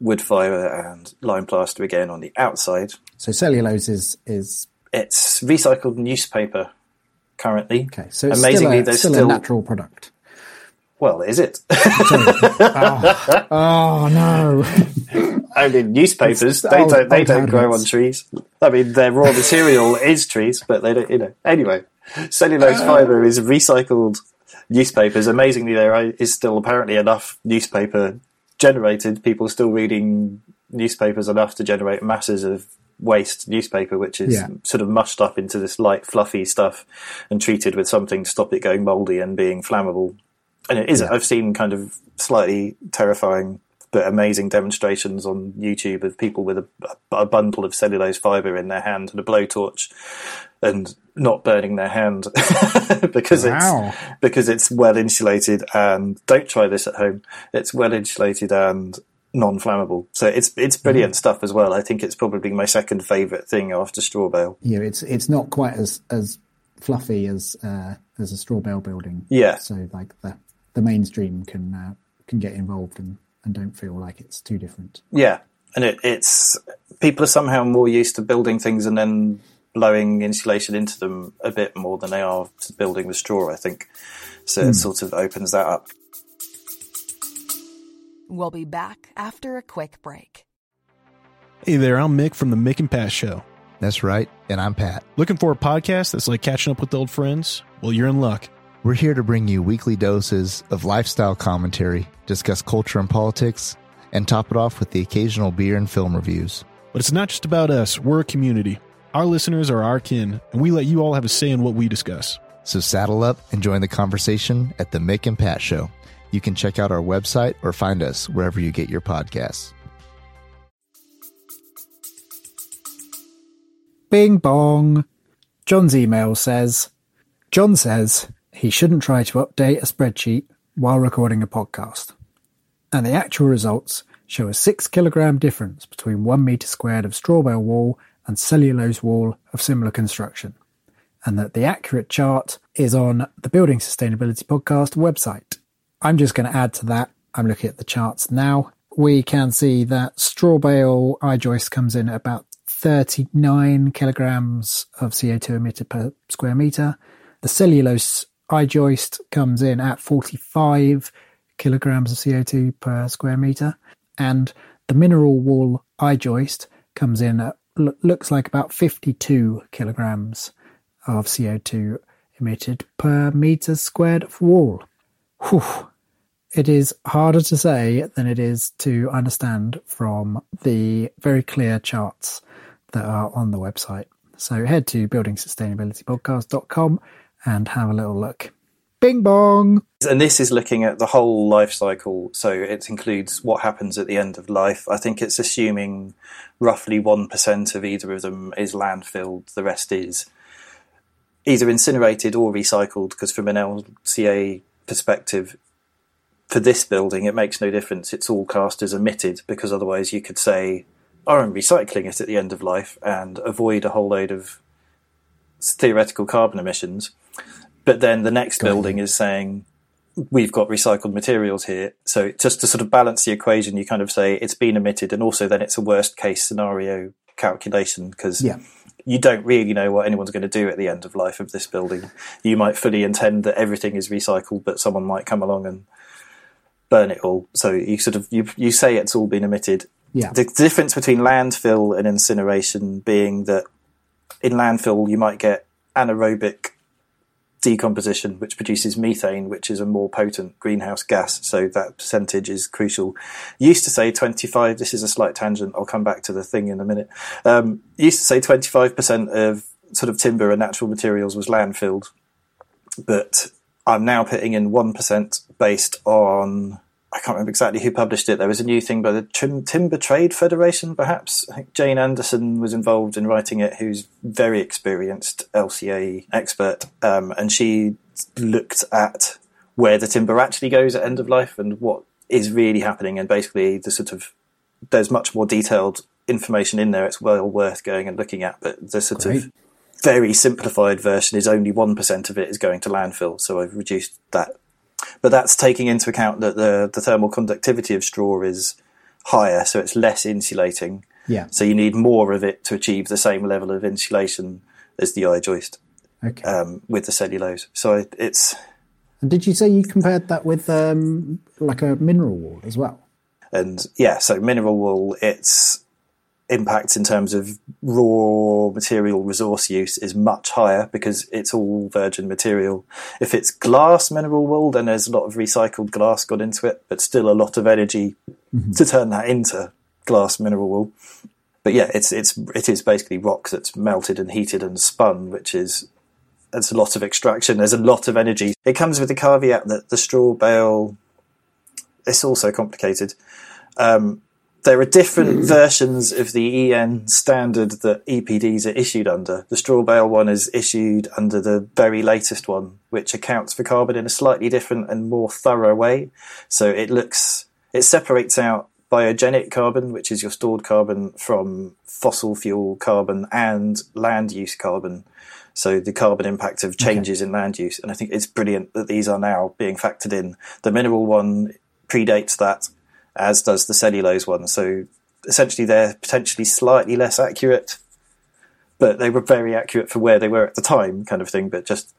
[SPEAKER 2] wood fibre and lime plaster again on the outside.
[SPEAKER 1] So cellulose is is
[SPEAKER 2] It's recycled newspaper currently.
[SPEAKER 1] okay. So it's
[SPEAKER 2] amazingly,
[SPEAKER 1] still, a,
[SPEAKER 2] there's
[SPEAKER 1] still,
[SPEAKER 2] still,
[SPEAKER 1] a natural product.
[SPEAKER 2] well, is it?
[SPEAKER 1] Oh, oh no!
[SPEAKER 2] I mean, newspapers
[SPEAKER 1] It's
[SPEAKER 2] they
[SPEAKER 1] old-
[SPEAKER 2] don't they don't grow on trees. I mean, their raw material is trees, but they don't. You know. Anyway, cellulose uh, fibre is recycled newspapers. Amazingly, there is still apparently enough newspaper generated. People still reading newspapers enough to generate masses of waste newspaper, which is
[SPEAKER 1] Yeah.
[SPEAKER 2] sort of mushed up into this light, fluffy stuff and treated with something to stop it going mouldy and being flammable. And it is. I've seen kind of slightly terrifying but amazing demonstrations on YouTube of people with a, a bundle of cellulose fibre in their hand and a blowtorch and not burning their hand because
[SPEAKER 1] Wow.
[SPEAKER 2] it's because it's well insulated and don't try this at home. It's well insulated and non-flammable. So it's it's brilliant stuff as well. I think it's probably my second favourite thing after straw bale.
[SPEAKER 1] Yeah, it's it's not quite as as fluffy as uh, as a straw bale building.
[SPEAKER 2] Yeah.
[SPEAKER 1] So like the the mainstream can uh, can get involved and and don't feel like it's too different.
[SPEAKER 2] Yeah, and it, it's people are somehow more used to building things and then blowing insulation into them a bit more than they are to building with straw. I think so. It hmm. sort of opens that up.
[SPEAKER 3] We'll be back after a quick break.
[SPEAKER 4] Hey there, I'm Mick from the Mick and Pat Show.
[SPEAKER 5] That's right, and I'm Pat.
[SPEAKER 4] Looking for a podcast that's like catching up with old friends? Well, you're in luck.
[SPEAKER 5] We're here to bring you weekly doses of lifestyle commentary, discuss culture and politics, and top it off with the occasional beer and film reviews.
[SPEAKER 4] But it's not just about us, we're a community. Our listeners are our kin, and we let you all have a say in what we discuss.
[SPEAKER 5] So saddle up and join the conversation at the Mick and Pat Show. You can check out our website or find us wherever you get your podcasts.
[SPEAKER 1] Bing bong. John's email says John says he shouldn't try to update a spreadsheet while recording a podcast. And the actual results show a six kilogram difference between one meter squared of straw bale wall and cellulose wall of similar construction. And that the accurate chart is on the Building Sustainability Podcast website. I'm just going to add to that. I'm looking at the charts now. We can see that straw bale I joist comes in at about 39 kilograms of CO2 emitted per square meter. The cellulose I joist comes in at 45 kilograms of CO2 per square meter. And the mineral wool I joist comes in at looks like about 52 kilograms of CO2 emitted per meter squared of wall. Whew. It is harder to say than it is to understand from the very clear charts that are on the website. So head to buildingsustainabilitypodcast.com and have a little look. Bing bong!
[SPEAKER 2] And this is looking at the whole life cycle, so it includes what happens at the end of life. I think it's assuming roughly 1% of either of them is landfilled, the rest is either incinerated or recycled, because from an LCA perspective, for this building, it makes no difference. It's all cast as emitted, because otherwise you could say, I'm recycling it at the end of life and avoid a whole load of theoretical carbon emissions. But then the next building is saying, we've got recycled materials here. So just to sort of balance the equation, you kind of say it's been emitted, and also then it's a worst case scenario calculation because
[SPEAKER 1] Yeah.
[SPEAKER 2] you don't really know what anyone's going to do at the end of life of this building. You might fully intend that everything is recycled, but someone might come along and burn it all. So you sort of you you say it's all been emitted.
[SPEAKER 1] Yeah.
[SPEAKER 2] The difference between landfill and incineration being that in landfill you might get anaerobic decomposition, which produces methane, which is a more potent greenhouse gas. So that percentage is crucial. Used to say 25. This is a slight tangent. I'll come back to the thing in a minute. Um, used to say 25% of sort of timber and natural materials was landfilled, but I'm now putting in 1% based on. I can't remember exactly who published it. There was a new thing by the Trim- Timber Trade Federation, perhaps. I think Jane Anderson was involved in writing it, who's very experienced LCA expert, um, and she looked at where the timber actually goes at end of life and what is really happening, and basically the sort of there's much more detailed information in there. It's well worth going and looking at, but the sort
[SPEAKER 1] Great.
[SPEAKER 2] of very simplified version is only 1% of it is going to landfill. So I've reduced that. But that's taking into account that the, the thermal conductivity of straw is higher, so it's less insulating.
[SPEAKER 1] Yeah.
[SPEAKER 2] So you need more of it to achieve the same level of insulation as the I joist
[SPEAKER 1] Okay.
[SPEAKER 2] um, with the cellulose. So it, it's
[SPEAKER 1] and did you say you compared that with um, like a mineral wool as well?
[SPEAKER 2] and yeah, so mineral wool, its impact in terms of raw material resource use is much higher because it's all virgin material. If it's glass mineral wool, then there's a lot of recycled glass got into it, but still a lot of energy to turn that into glass mineral wool. But yeah, it's it's it is basically rock that's melted and heated and spun, which is there's a lot of extraction. There's a lot of energy. It comes with the caveat that the straw bale. It's also complicated. Um, there are different hmm. versions of the EN standard that EPDs are issued under. The straw bale one is issued under the very latest one, which accounts for carbon in a slightly different and more thorough way. So it looks, it separates out biogenic carbon, which is your stored carbon from fossil fuel carbon and land use carbon. So the carbon impact of changes okay. in land use. And I think it's brilliant that these are now being factored in. The mineral one predates that, as does the cellulose one. So essentially they're potentially slightly less accurate, but they were very accurate for where they were at the time, kind of thing. But just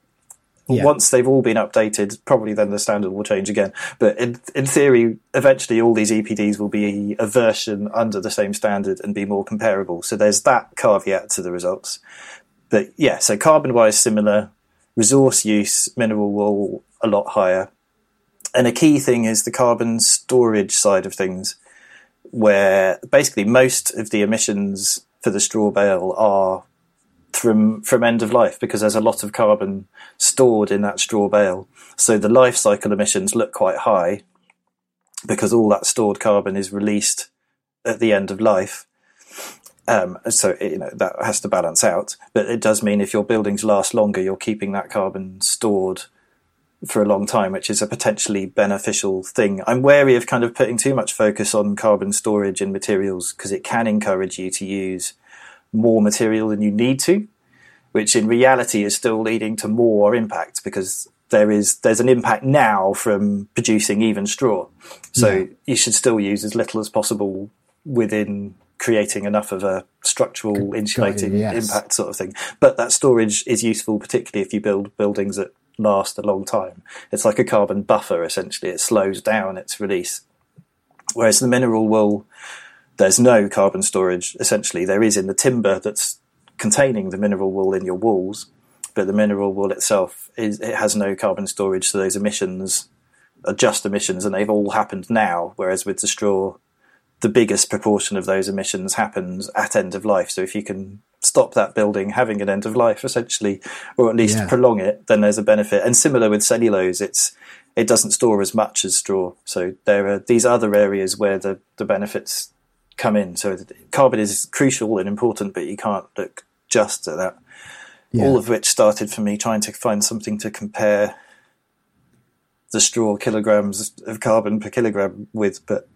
[SPEAKER 2] yeah. once they've all been updated, probably then the standard will change again. But in, in theory, eventually all these EPDs will be a version under the same standard and be more comparable. So there's that caveat to the results but yeah, so carbon wise similar, resource use, mineral wool a lot higher. And a key thing is the carbon storage side of things, where basically most of the emissions for the straw bale are from from end of life because there's a lot of carbon stored in that straw bale. So the life cycle emissions look quite high because all that stored carbon is released at the end of life. Um, so you know that has to balance out, but it does mean if your buildings last longer, you're keeping that carbon stored for a long time, which is a potentially beneficial thing. I'm wary of kind of putting too much focus on carbon storage in materials because it can encourage you to use more material than you need to, which in reality is still leading to more impact because there is there's an impact now from producing even straw. So yeah. you should still use as little as possible within creating enough of a structural insulating yes. impact sort of thing. But that storage is useful, particularly if you build buildings that last a long time. It's like a carbon buffer, essentially. It slows down its release. Whereas the mineral wool, there's no carbon storage, essentially. There is in the timber that's containing the mineral wool in your walls, but the mineral wool itself is it has no carbon storage, so those emissions are just emissions and they've all happened now, whereas with the straw the biggest proportion of those emissions happens at end of life. So if you can stop that building having an end of life, essentially, or at least yeah. prolong it, then there's a benefit. And similar with cellulose, it's it doesn't store as much as straw. So there are these other areas where the, the benefits come in. So carbon is crucial and important, but you can't look just at that. Yeah. All of which started for me trying to find something to compare the straw kilograms of carbon per kilogram with, but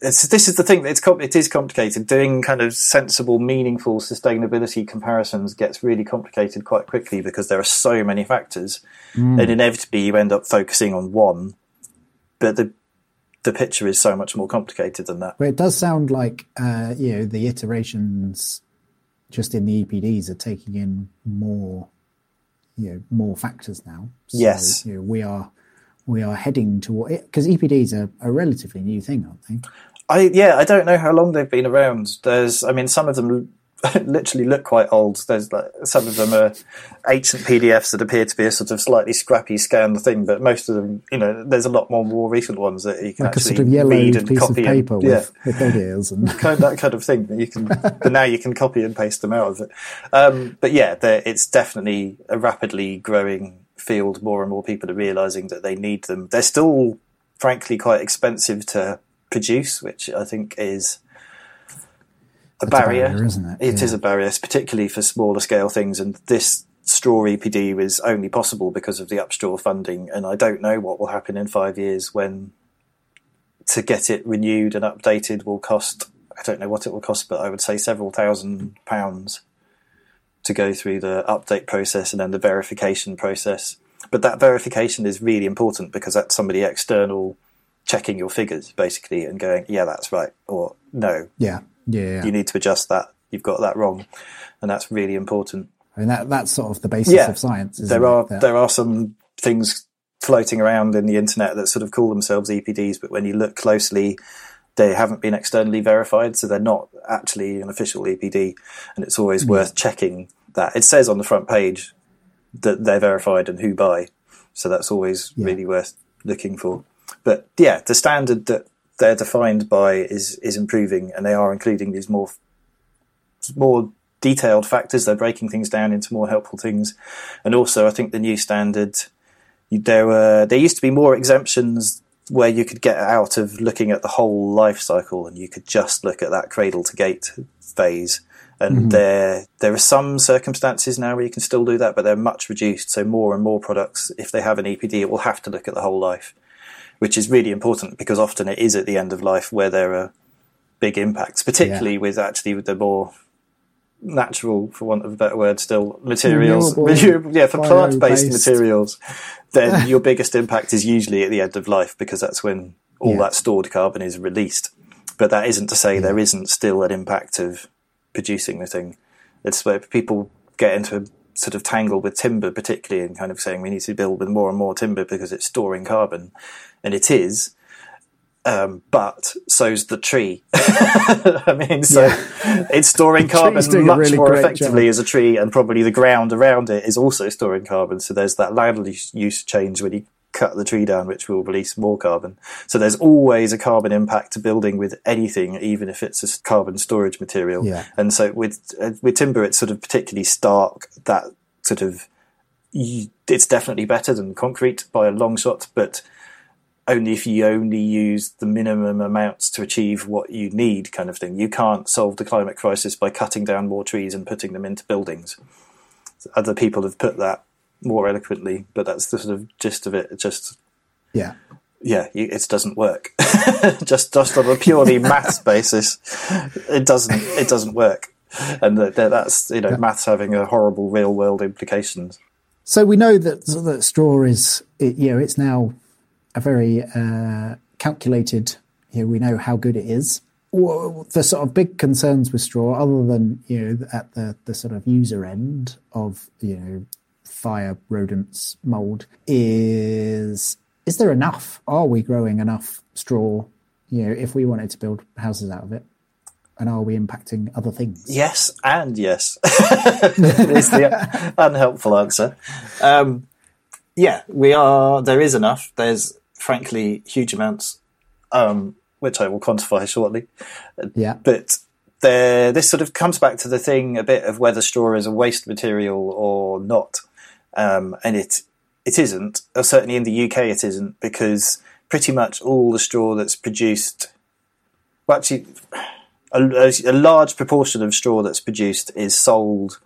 [SPEAKER 2] this is the thing. It's it is complicated. Doing kind of sensible, meaningful sustainability comparisons gets really complicated quite quickly because there are so many factors, mm. and inevitably you end up focusing on one. But the the picture is so much more complicated than that.
[SPEAKER 1] Well, it does sound like uh, you know the iterations just in the EPDs are taking in more, you know, more factors now.
[SPEAKER 2] So, yes,
[SPEAKER 1] you know, we are we are heading toward it because EPDs are a relatively new thing, aren't they?
[SPEAKER 2] I yeah, I don't know how long they've been around. There's, I mean, some of them literally look quite old. There's like some of them are ancient PDFs that appear to be a sort of slightly scrappy scanned thing, but most of them, you know, there's a lot more more recent ones that you can
[SPEAKER 1] like
[SPEAKER 2] actually
[SPEAKER 1] a sort of
[SPEAKER 2] read and copy
[SPEAKER 1] and,
[SPEAKER 2] and,
[SPEAKER 1] yeah, with, with and
[SPEAKER 2] kind of, that kind of thing. That you can, but now you can copy and paste them out of it. Um, but yeah, it's definitely a rapidly growing field. More and more people are realizing that they need them. They're still, frankly, quite expensive to produce, which I think is a barrier.
[SPEAKER 1] a barrier. isn't it?
[SPEAKER 2] It yeah. is a barrier, particularly for smaller scale things. And this straw EPD was only possible because of the upstraw funding. And I don't know what will happen in five years when to get it renewed and updated will cost. I don't know what it will cost, but I would say several thousand pounds to go through the update process and then the verification process. But that verification is really important because that's somebody external checking your figures basically and going, yeah, that's right, or no,
[SPEAKER 1] yeah, yeah, yeah.
[SPEAKER 2] you need to adjust that. You've got that wrong, and that's really important.
[SPEAKER 1] I mean, that that's sort of the basis yeah. of science.
[SPEAKER 2] there are there are some things floating around in the internet that sort of call themselves EPDs, but when you look closely, they haven't been externally verified, so they're not actually an official EPD, and it's always mm. worth checking that. It says on the front page that they're verified and who by, so that's always yeah. really worth looking for. But yeah, the standard that they're defined by is is improving, and they are including these more more detailed factors. They're breaking things down into more helpful things, and also I think the new standard there were there used to be more exemptions where you could get out of looking at the whole life cycle, and you could just look at that cradle to gate phase. And mm-hmm. there there are some circumstances now where you can still do that, but they're much reduced. So more and more products, if they have an EPD, it will have to look at the whole life which is really important because often it is at the end of life where there are big impacts, particularly
[SPEAKER 1] Yeah.
[SPEAKER 2] with actually with the more natural, for want of a better word, still materials.
[SPEAKER 1] Renewable,
[SPEAKER 2] yeah, for plant-based materials, then your biggest impact is usually at the end of life because that's when all
[SPEAKER 1] Yeah.
[SPEAKER 2] that stored carbon is released. But that isn't to say there isn't still an impact of producing the thing. It's where people get into a sort of tangle with timber, particularly, and kind of saying we need to build with more and more timber because it's storing carbon, and it is. Um, but so's the tree. I mean, so it's storing carbon
[SPEAKER 1] tree's doing a
[SPEAKER 2] much
[SPEAKER 1] really
[SPEAKER 2] more effectively
[SPEAKER 1] job.
[SPEAKER 2] as a tree, and probably the ground around it is also storing carbon. So there's that land use- use change when you cut the tree down, which will release more carbon. So there's always a carbon impact to building with anything, even if it's a carbon storage material.
[SPEAKER 1] Yeah.
[SPEAKER 2] And so with uh, with timber, it's sort of particularly stark that sort of it's definitely better than concrete by a long shot, but only if you only use the minimum amounts to achieve what you need, kind of thing. You can't solve the climate crisis by cutting down more trees and putting them into buildings. Other people have put that more eloquently, but that's the sort of gist of it. It just
[SPEAKER 1] Yeah.
[SPEAKER 2] yeah, you, it doesn't work. just just on a purely maths basis, it doesn't it doesn't work, and that, that- that's you know maths having a horrible real world implications.
[SPEAKER 1] So we know that that straw is, it, you know, it's now a very uh, calculated. You know, we know how good it is. The sort of big concerns with straw, other than you know, at the the sort of user end of you know, fire, rodents, mold, is is there enough? Are we growing enough straw? You know, if we wanted to build houses out of it, and are we impacting other things?
[SPEAKER 2] Yes, and yes is the unhelpful answer. Um, yeah, we are. There is enough. There's frankly huge amounts, um, which I will quantify shortly.
[SPEAKER 1] Yeah.
[SPEAKER 2] But there, this sort of comes back to the thing a bit of whether straw is a waste material or not, um, and it it isn't. Or certainly in the UK, it isn't because pretty much all the straw that's produced, well, actually, a, a, large proportion of straw that's produced is sold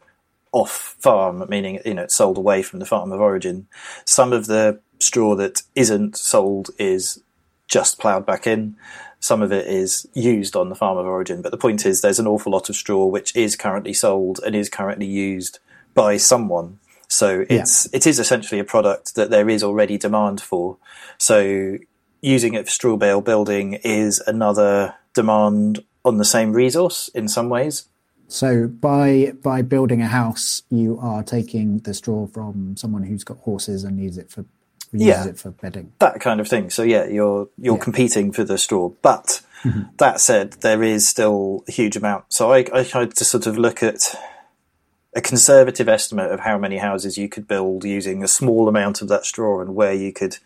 [SPEAKER 2] off farm, meaning you know it's sold away from the farm of origin. Some of the straw that isn't sold is just ploughed back in. Some of it is used on the farm of origin. But the point is, there's an awful lot of straw which is currently sold and is currently used by someone. So it's it is essentially a product that there is already demand for. So using it for straw bale building is another demand on the same resource in some ways.
[SPEAKER 1] So by by building a house, you are taking the straw from someone who's got horses and uses it for uses
[SPEAKER 2] Yeah.
[SPEAKER 1] it for bedding.
[SPEAKER 2] that kind of thing. So yeah, you're you're
[SPEAKER 1] Yeah.
[SPEAKER 2] competing for the straw. But mm-hmm. that said, there is still a huge amount. So I, I tried to sort of look at a conservative estimate of how many houses you could build using a small amount of that straw and where you could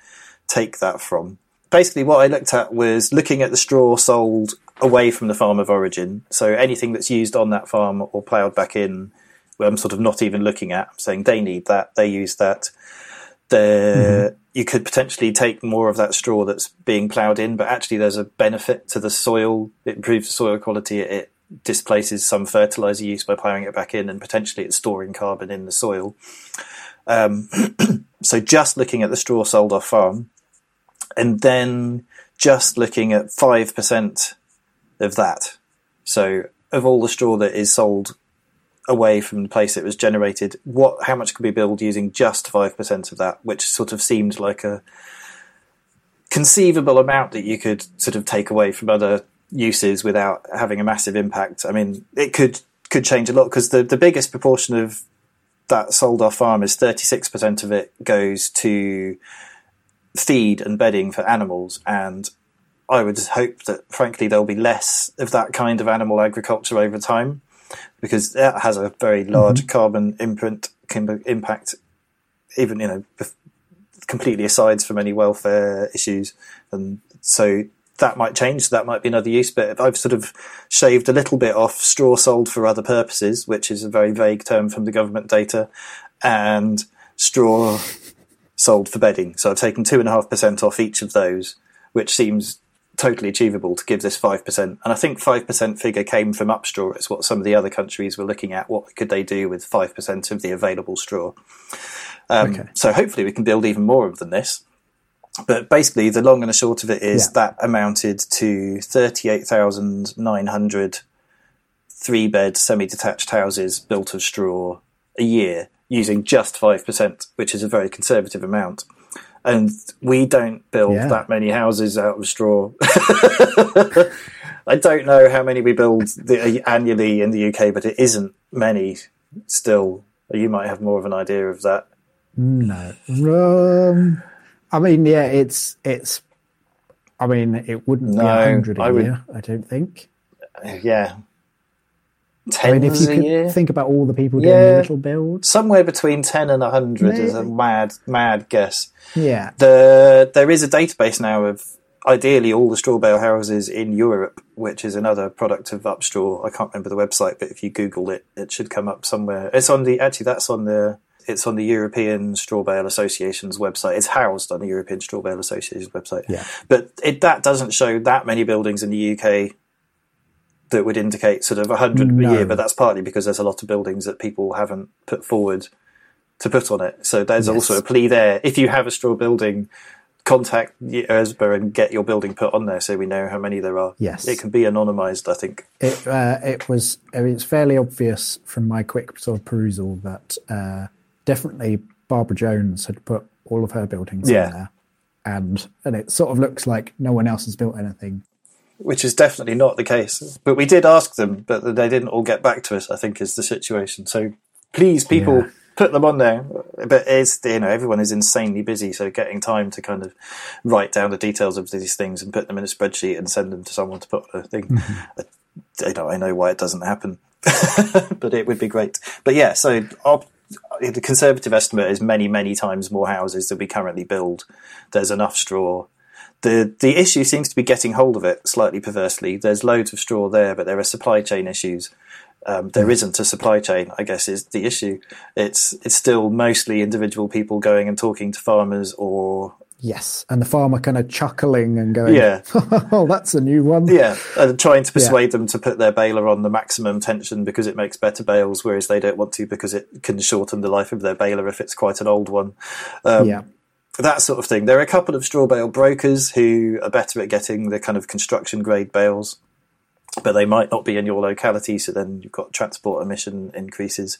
[SPEAKER 2] take that from. Basically, what I looked at was looking at the straw sold away from the farm of origin. So anything that's used on that farm or ploughed back in, well, I'm sort of not even looking at. I'm saying they need that, they use that there mm-hmm. you could potentially take more of that straw that's being ploughed in, but actually there's a benefit to the soil. It improves the soil quality. It displaces some fertilizer use by ploughing it back in, and potentially it's storing carbon in the soil. Um, so just looking at the straw sold off farm, and then just looking at five percent of that. So of all the straw that is sold away from the place it was generated, what how much could we build using just five percent of that, which sort of seemed like a conceivable amount that you could sort of take away from other uses without having a massive impact. I mean, it could could change a lot because the the biggest proportion of that sold off farm is thirty six percent of it goes to feed and bedding for animals. And I would hope that frankly there'll be less of that kind of animal agriculture over time because that has a very mm-hmm. large carbon imprint impact, even you know, completely aside from any welfare issues, and so that might change. That might be another use. But I've sort of shaved a little bit off straw sold for other purposes, which is a very vague term from the government data, and straw sold for bedding. So I've taken two and a half percent off each of those, which seems totally achievable to give this 5%. And I think 5% figure came from upstraw. It's what some of the other countries were looking at. What could they do with 5% of the available straw? Um,
[SPEAKER 1] Okay.
[SPEAKER 2] So hopefully we can build even more of than this. But basically, the long and the short of it is
[SPEAKER 1] Yeah.
[SPEAKER 2] that amounted to 38,900 three bed semi detached houses built of straw a year using just 5%, which is a very conservative amount. And we don't build
[SPEAKER 1] Yeah.
[SPEAKER 2] that many houses out of straw. I don't know how many we build the, annually in the UK, but it isn't many still. You might have more of an idea of that.
[SPEAKER 1] No. Um, I mean, yeah, it's it's. I mean, it wouldn't be a hundred a
[SPEAKER 2] I would-
[SPEAKER 1] year. I don't think.
[SPEAKER 2] Yeah.
[SPEAKER 1] I mean, if you
[SPEAKER 2] year?
[SPEAKER 1] think about all the people doing
[SPEAKER 2] Yeah.
[SPEAKER 1] little builds,
[SPEAKER 2] somewhere between 10 and 100 is a mad mad guess
[SPEAKER 1] yeah,
[SPEAKER 2] the there is a database now of ideally all the straw bale houses in Europe which is another product of Upstraw I can't remember the website but if you google it it should come up somewhere it's on the actually that's on the it's on the European Straw Bale Association's website. It's housed on the European Straw Bale Association's website.
[SPEAKER 1] Yeah.
[SPEAKER 2] But it, that doesn't show that many buildings in the UK that would indicate sort of 100
[SPEAKER 1] No.
[SPEAKER 2] a year, but that's partly because there's a lot of buildings that people haven't put forward to put on it. So there's
[SPEAKER 1] Yes.
[SPEAKER 2] also a plea there. If you have a straw building, contact ERSBA and get your building put on there so we know how many there are.
[SPEAKER 1] Yes.
[SPEAKER 2] It can be anonymised, I think.
[SPEAKER 1] it uh, it was. I mean, it's fairly obvious from my quick sort of perusal that uh, definitely Barbara Jones had put all of her buildings
[SPEAKER 2] Yeah.
[SPEAKER 1] there, and and it sort of looks like no one else has built anything.
[SPEAKER 2] Which is definitely not the case. But we did ask them, but they didn't all get back to us, I think is the situation. So please, people,
[SPEAKER 1] Yeah.
[SPEAKER 2] put them on there. But it's, you know, everyone is insanely busy, so getting time to kind of write down the details of these things and put them in a spreadsheet and send them to someone to put on a thing. I, you know, I know why it doesn't happen, but it would be great. But yeah, so our, the conservative estimate is many, many times more houses than we currently build. There's enough straw. The the issue seems to be getting hold of it slightly perversely. There's loads of straw there, but there are supply chain issues. Um, there isn't a supply chain, I guess, is the issue. It's it's still mostly individual people going and talking to farmers or
[SPEAKER 1] Yes, and the farmer kind of chuckling and going,
[SPEAKER 2] Yeah.
[SPEAKER 1] oh, that's a new one."
[SPEAKER 2] Yeah, and trying to persuade them to put their baler on the maximum tension because it makes better bales, whereas they don't want to because it can shorten the life of their baler if it's quite an old one. Um,
[SPEAKER 1] yeah.
[SPEAKER 2] That sort of thing. There are a couple of straw bale brokers who are better at getting the kind of construction grade bales, but they might not be in your locality, so then you've got transport emission increases.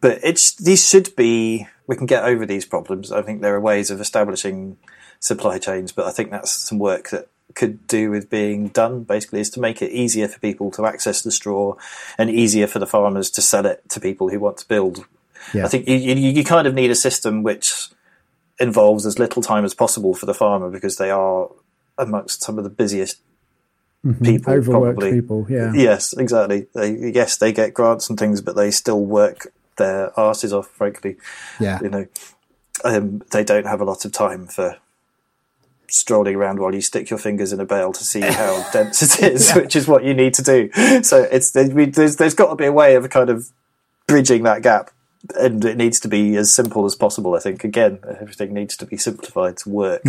[SPEAKER 2] But it's these should be we can get over these problems. I think there are ways of establishing supply chains, but I think that's some work that could do with being done basically is to make it easier for people to access the straw and easier for the farmers to sell it to people who want to build.
[SPEAKER 1] Yeah.
[SPEAKER 2] I think you, you, you kind of need a system which involves as little time as possible for the farmer because they are amongst some of the busiest mm-hmm. people
[SPEAKER 1] Overworked
[SPEAKER 2] probably.
[SPEAKER 1] people, yeah.
[SPEAKER 2] Yes, exactly. They, yes, they get grants and things, but they still work their asses off. Frankly,
[SPEAKER 1] Yeah.
[SPEAKER 2] you know, um, they don't have a lot of time for strolling around while you stick your fingers in a bale to see how dense it is, which is what you need to do. So it's there's there's got to be a way of kind of bridging that gap. And it needs to be as simple as possible. I think again, everything needs to be simplified to work.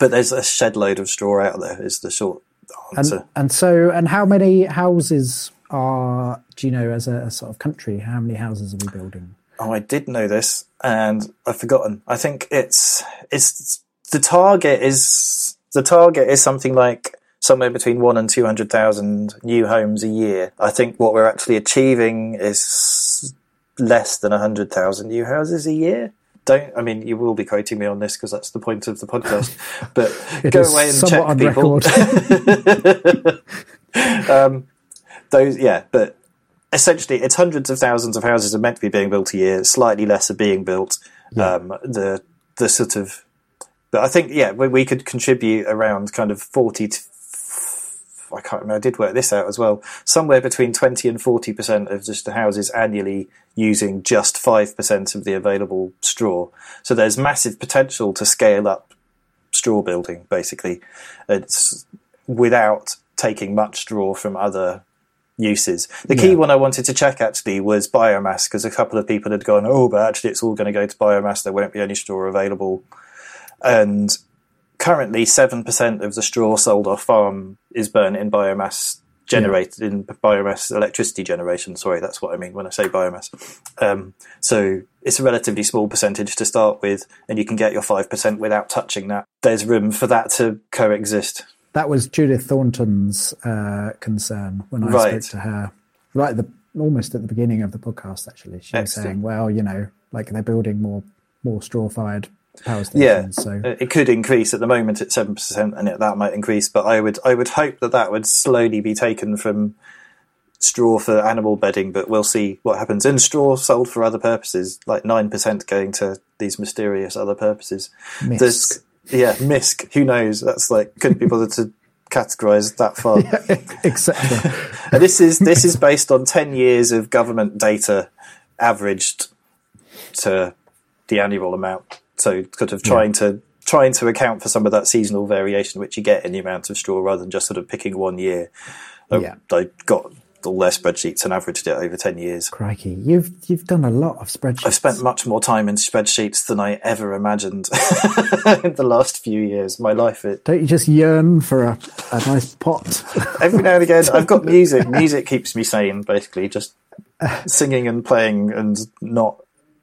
[SPEAKER 2] But there's a shed load of straw out there. Is the short
[SPEAKER 1] And,
[SPEAKER 2] answer.
[SPEAKER 1] and so, and how many houses are, do you know, as a, a sort of country, how many houses are we building?
[SPEAKER 2] Oh, I did know this, and I've forgotten. I think it's it's the target is the target is something like somewhere between one and two hundred thousand new homes a year. I think what we're actually achieving is less than hundred thousand new houses a year. Don't I mean you will be quoting me on this because that's the point of the podcast. But go away and
[SPEAKER 1] somewhat on
[SPEAKER 2] check people.
[SPEAKER 1] record.
[SPEAKER 2] um, those, yeah, but essentially, it's hundreds of thousands of houses are meant to be being built a year. Slightly less are being built. Um, the the sort of, but I think yeah, we, we could contribute around kind of forty to. I can't remember. I did work this out as well. Somewhere between twenty and forty percent of just the houses annually using just five percent of the available straw. So there's massive potential to scale up straw building. Basically, it's without taking much straw from other uses. The key
[SPEAKER 1] Yeah.
[SPEAKER 2] one I wanted to check actually was biomass because a couple of people had gone, oh, but actually it's all going to go to biomass. There won't be any straw available. And currently, 7% of the straw sold off farm is burnt in biomass generated in biomass electricity generation. Sorry, that's what I mean when I say biomass. Um, so it's a relatively small percentage to start with, and you can get your 5% without touching that. There's room for that to coexist.
[SPEAKER 1] That was Judith Thornton's uh, concern when I
[SPEAKER 2] Right.
[SPEAKER 1] spoke to her, right at the almost at the beginning of the podcast. Actually, she was saying, "Well, you know, like they're building more more straw fired power stations."
[SPEAKER 2] Yeah,
[SPEAKER 1] stations." So
[SPEAKER 2] it could increase. At the moment, it's seven percent, and it, that might increase. But I would, I would hope that that would slowly be taken from straw for animal bedding. But we'll see what happens. And straw sold for other purposes, like nine percent going to these mysterious other purposes.
[SPEAKER 1] Misc.
[SPEAKER 2] There's- yeah, misc. Who knows? That's like couldn't be bothered to categorize that far.
[SPEAKER 1] etc.
[SPEAKER 2] And this is this is based on ten years of government data averaged to the annual amount. So sort of trying to trying to account for some of that seasonal variation which you get in the amount of straw rather than just sort of picking one year. I-
[SPEAKER 1] Yeah.
[SPEAKER 2] I got all their spreadsheets and averaged it over ten years.
[SPEAKER 1] Crikey, you've you've done a lot of spreadsheets.
[SPEAKER 2] I've spent much more time in spreadsheets than I ever imagined in the last few years. My life it
[SPEAKER 1] Don't you just yearn for a, a nice pot?
[SPEAKER 2] every now and again I've got music. Music keeps me sane, basically, just singing and playing and not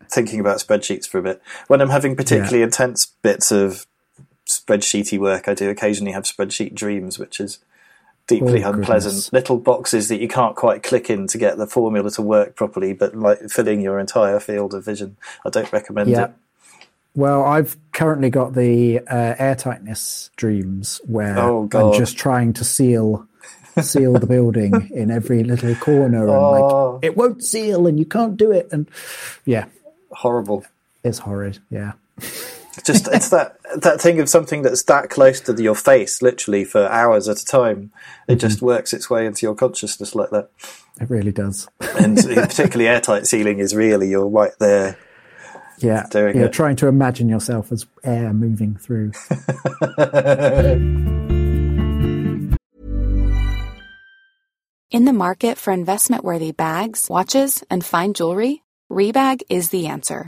[SPEAKER 2] thinking about spreadsheets for a bit. When I'm having particularly intense bits of spreadsheety work, I do occasionally have spreadsheet dreams, which is deeply
[SPEAKER 1] Oh,
[SPEAKER 2] unpleasant.
[SPEAKER 1] goodness.
[SPEAKER 2] Little boxes that you can't quite click in to get the formula to work properly, but like filling your entire field of vision. I don't recommend
[SPEAKER 1] Yeah.
[SPEAKER 2] it.
[SPEAKER 1] Well, I've currently got the uh, airtightness dreams where
[SPEAKER 2] Oh,
[SPEAKER 1] I'm just trying to seal seal the building in every little corner, and
[SPEAKER 2] Oh.
[SPEAKER 1] like it won't seal, and you can't do it, and yeah,
[SPEAKER 2] Horrible.
[SPEAKER 1] it's horrid. Yeah,
[SPEAKER 2] just it's that that thing of something that's that close to your face literally for hours at a time it just mm-hmm. works its way into your consciousness like that
[SPEAKER 1] it really does.
[SPEAKER 2] and uh, particularly airtight sealing is really you're right there
[SPEAKER 1] Yeah,
[SPEAKER 2] Doing
[SPEAKER 1] you're
[SPEAKER 2] it.
[SPEAKER 1] trying to imagine yourself as air moving through.
[SPEAKER 6] In the market for investment worthy bags, watches, and fine jewelry, Rebag is the answer.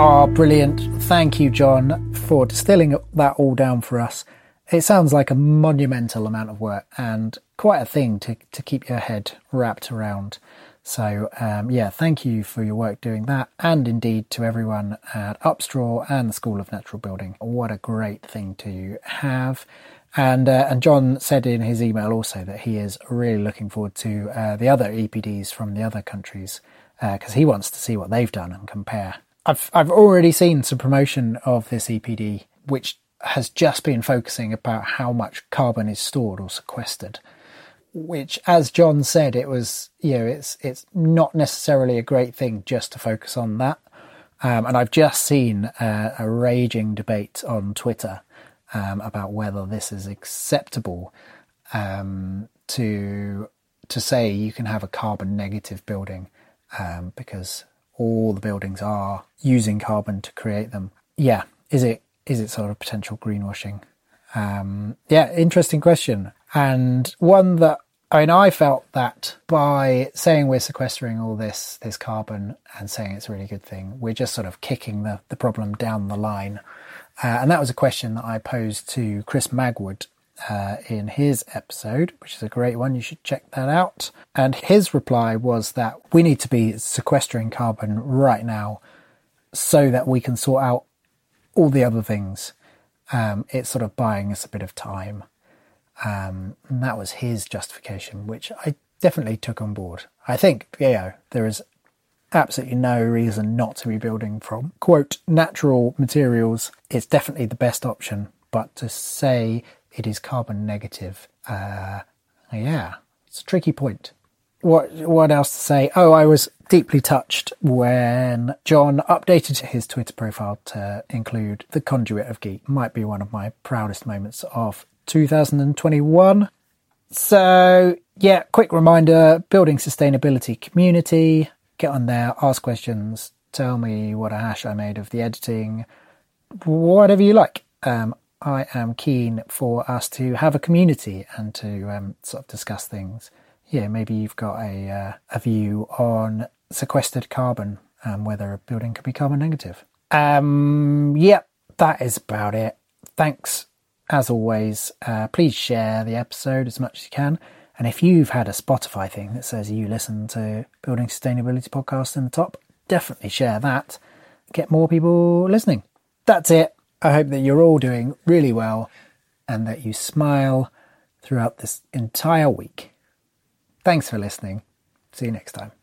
[SPEAKER 1] Ah, brilliant. Thank you, John, for distilling that all down for us. It sounds like a monumental amount of work and quite a thing to, to keep your head wrapped around. So, um, yeah, thank you for your work doing that, and indeed to everyone at Upstraw and the School of Natural Building. What a great thing to have. And uh, and John said in his email also that he is really looking forward to uh, the other EPDs from the other countries because he wants to see what they've done and compare. I've I've already seen some promotion of this EPD, which has just been focusing about how much carbon is stored or sequestered. Which, as John said, it was you know it's it's not necessarily a great thing just to focus on that. Um, and I've just seen a raging debate on Twitter um, about whether this is acceptable um, to to say you can have a carbon negative building um, because all the buildings are using carbon to create them. Yeah, is it is it sort of potential greenwashing? Um, yeah, interesting question, and one that I mean, I felt that by saying we're sequestering all this this carbon and saying it's a really good thing, we're just sort of kicking the the problem down the line. Uh, and that was a question that I posed to Chris Magwood uh, in his episode, which is a great one. You should check that out. And his reply was that we need to be sequestering carbon right now so that we can sort out all the other things. Um, it's sort of buying us a bit of time. Um, and that was his justification, which I definitely took on board. I think, you know, there is absolutely no reason not to be building from quote natural materials. It's definitely the best option, but to say it is carbon negative, uh, yeah, it's a tricky point. What what else to say? Oh, I was deeply touched when John updated his Twitter profile to include the conduit of geek. Might be one of my proudest moments of 2021. So yeah, quick reminder: building sustainability community. Get on there, ask questions, tell me what a hash I made of the editing, whatever you like. Um, I am keen for us to have a community and to um, sort of discuss things. Yeah, maybe you've got a uh, a view on sequestered carbon and whether a building can be carbon negative. Um, yep, that is about it. Thanks as always. Uh, please share the episode as much as you can. And if you've had a Spotify thing that says you listen to Building Sustainability Podcast in the top, definitely share that. Get more people listening. That's it. I hope that you're all doing really well and that you smile throughout this entire week. Thanks for listening. See you next time.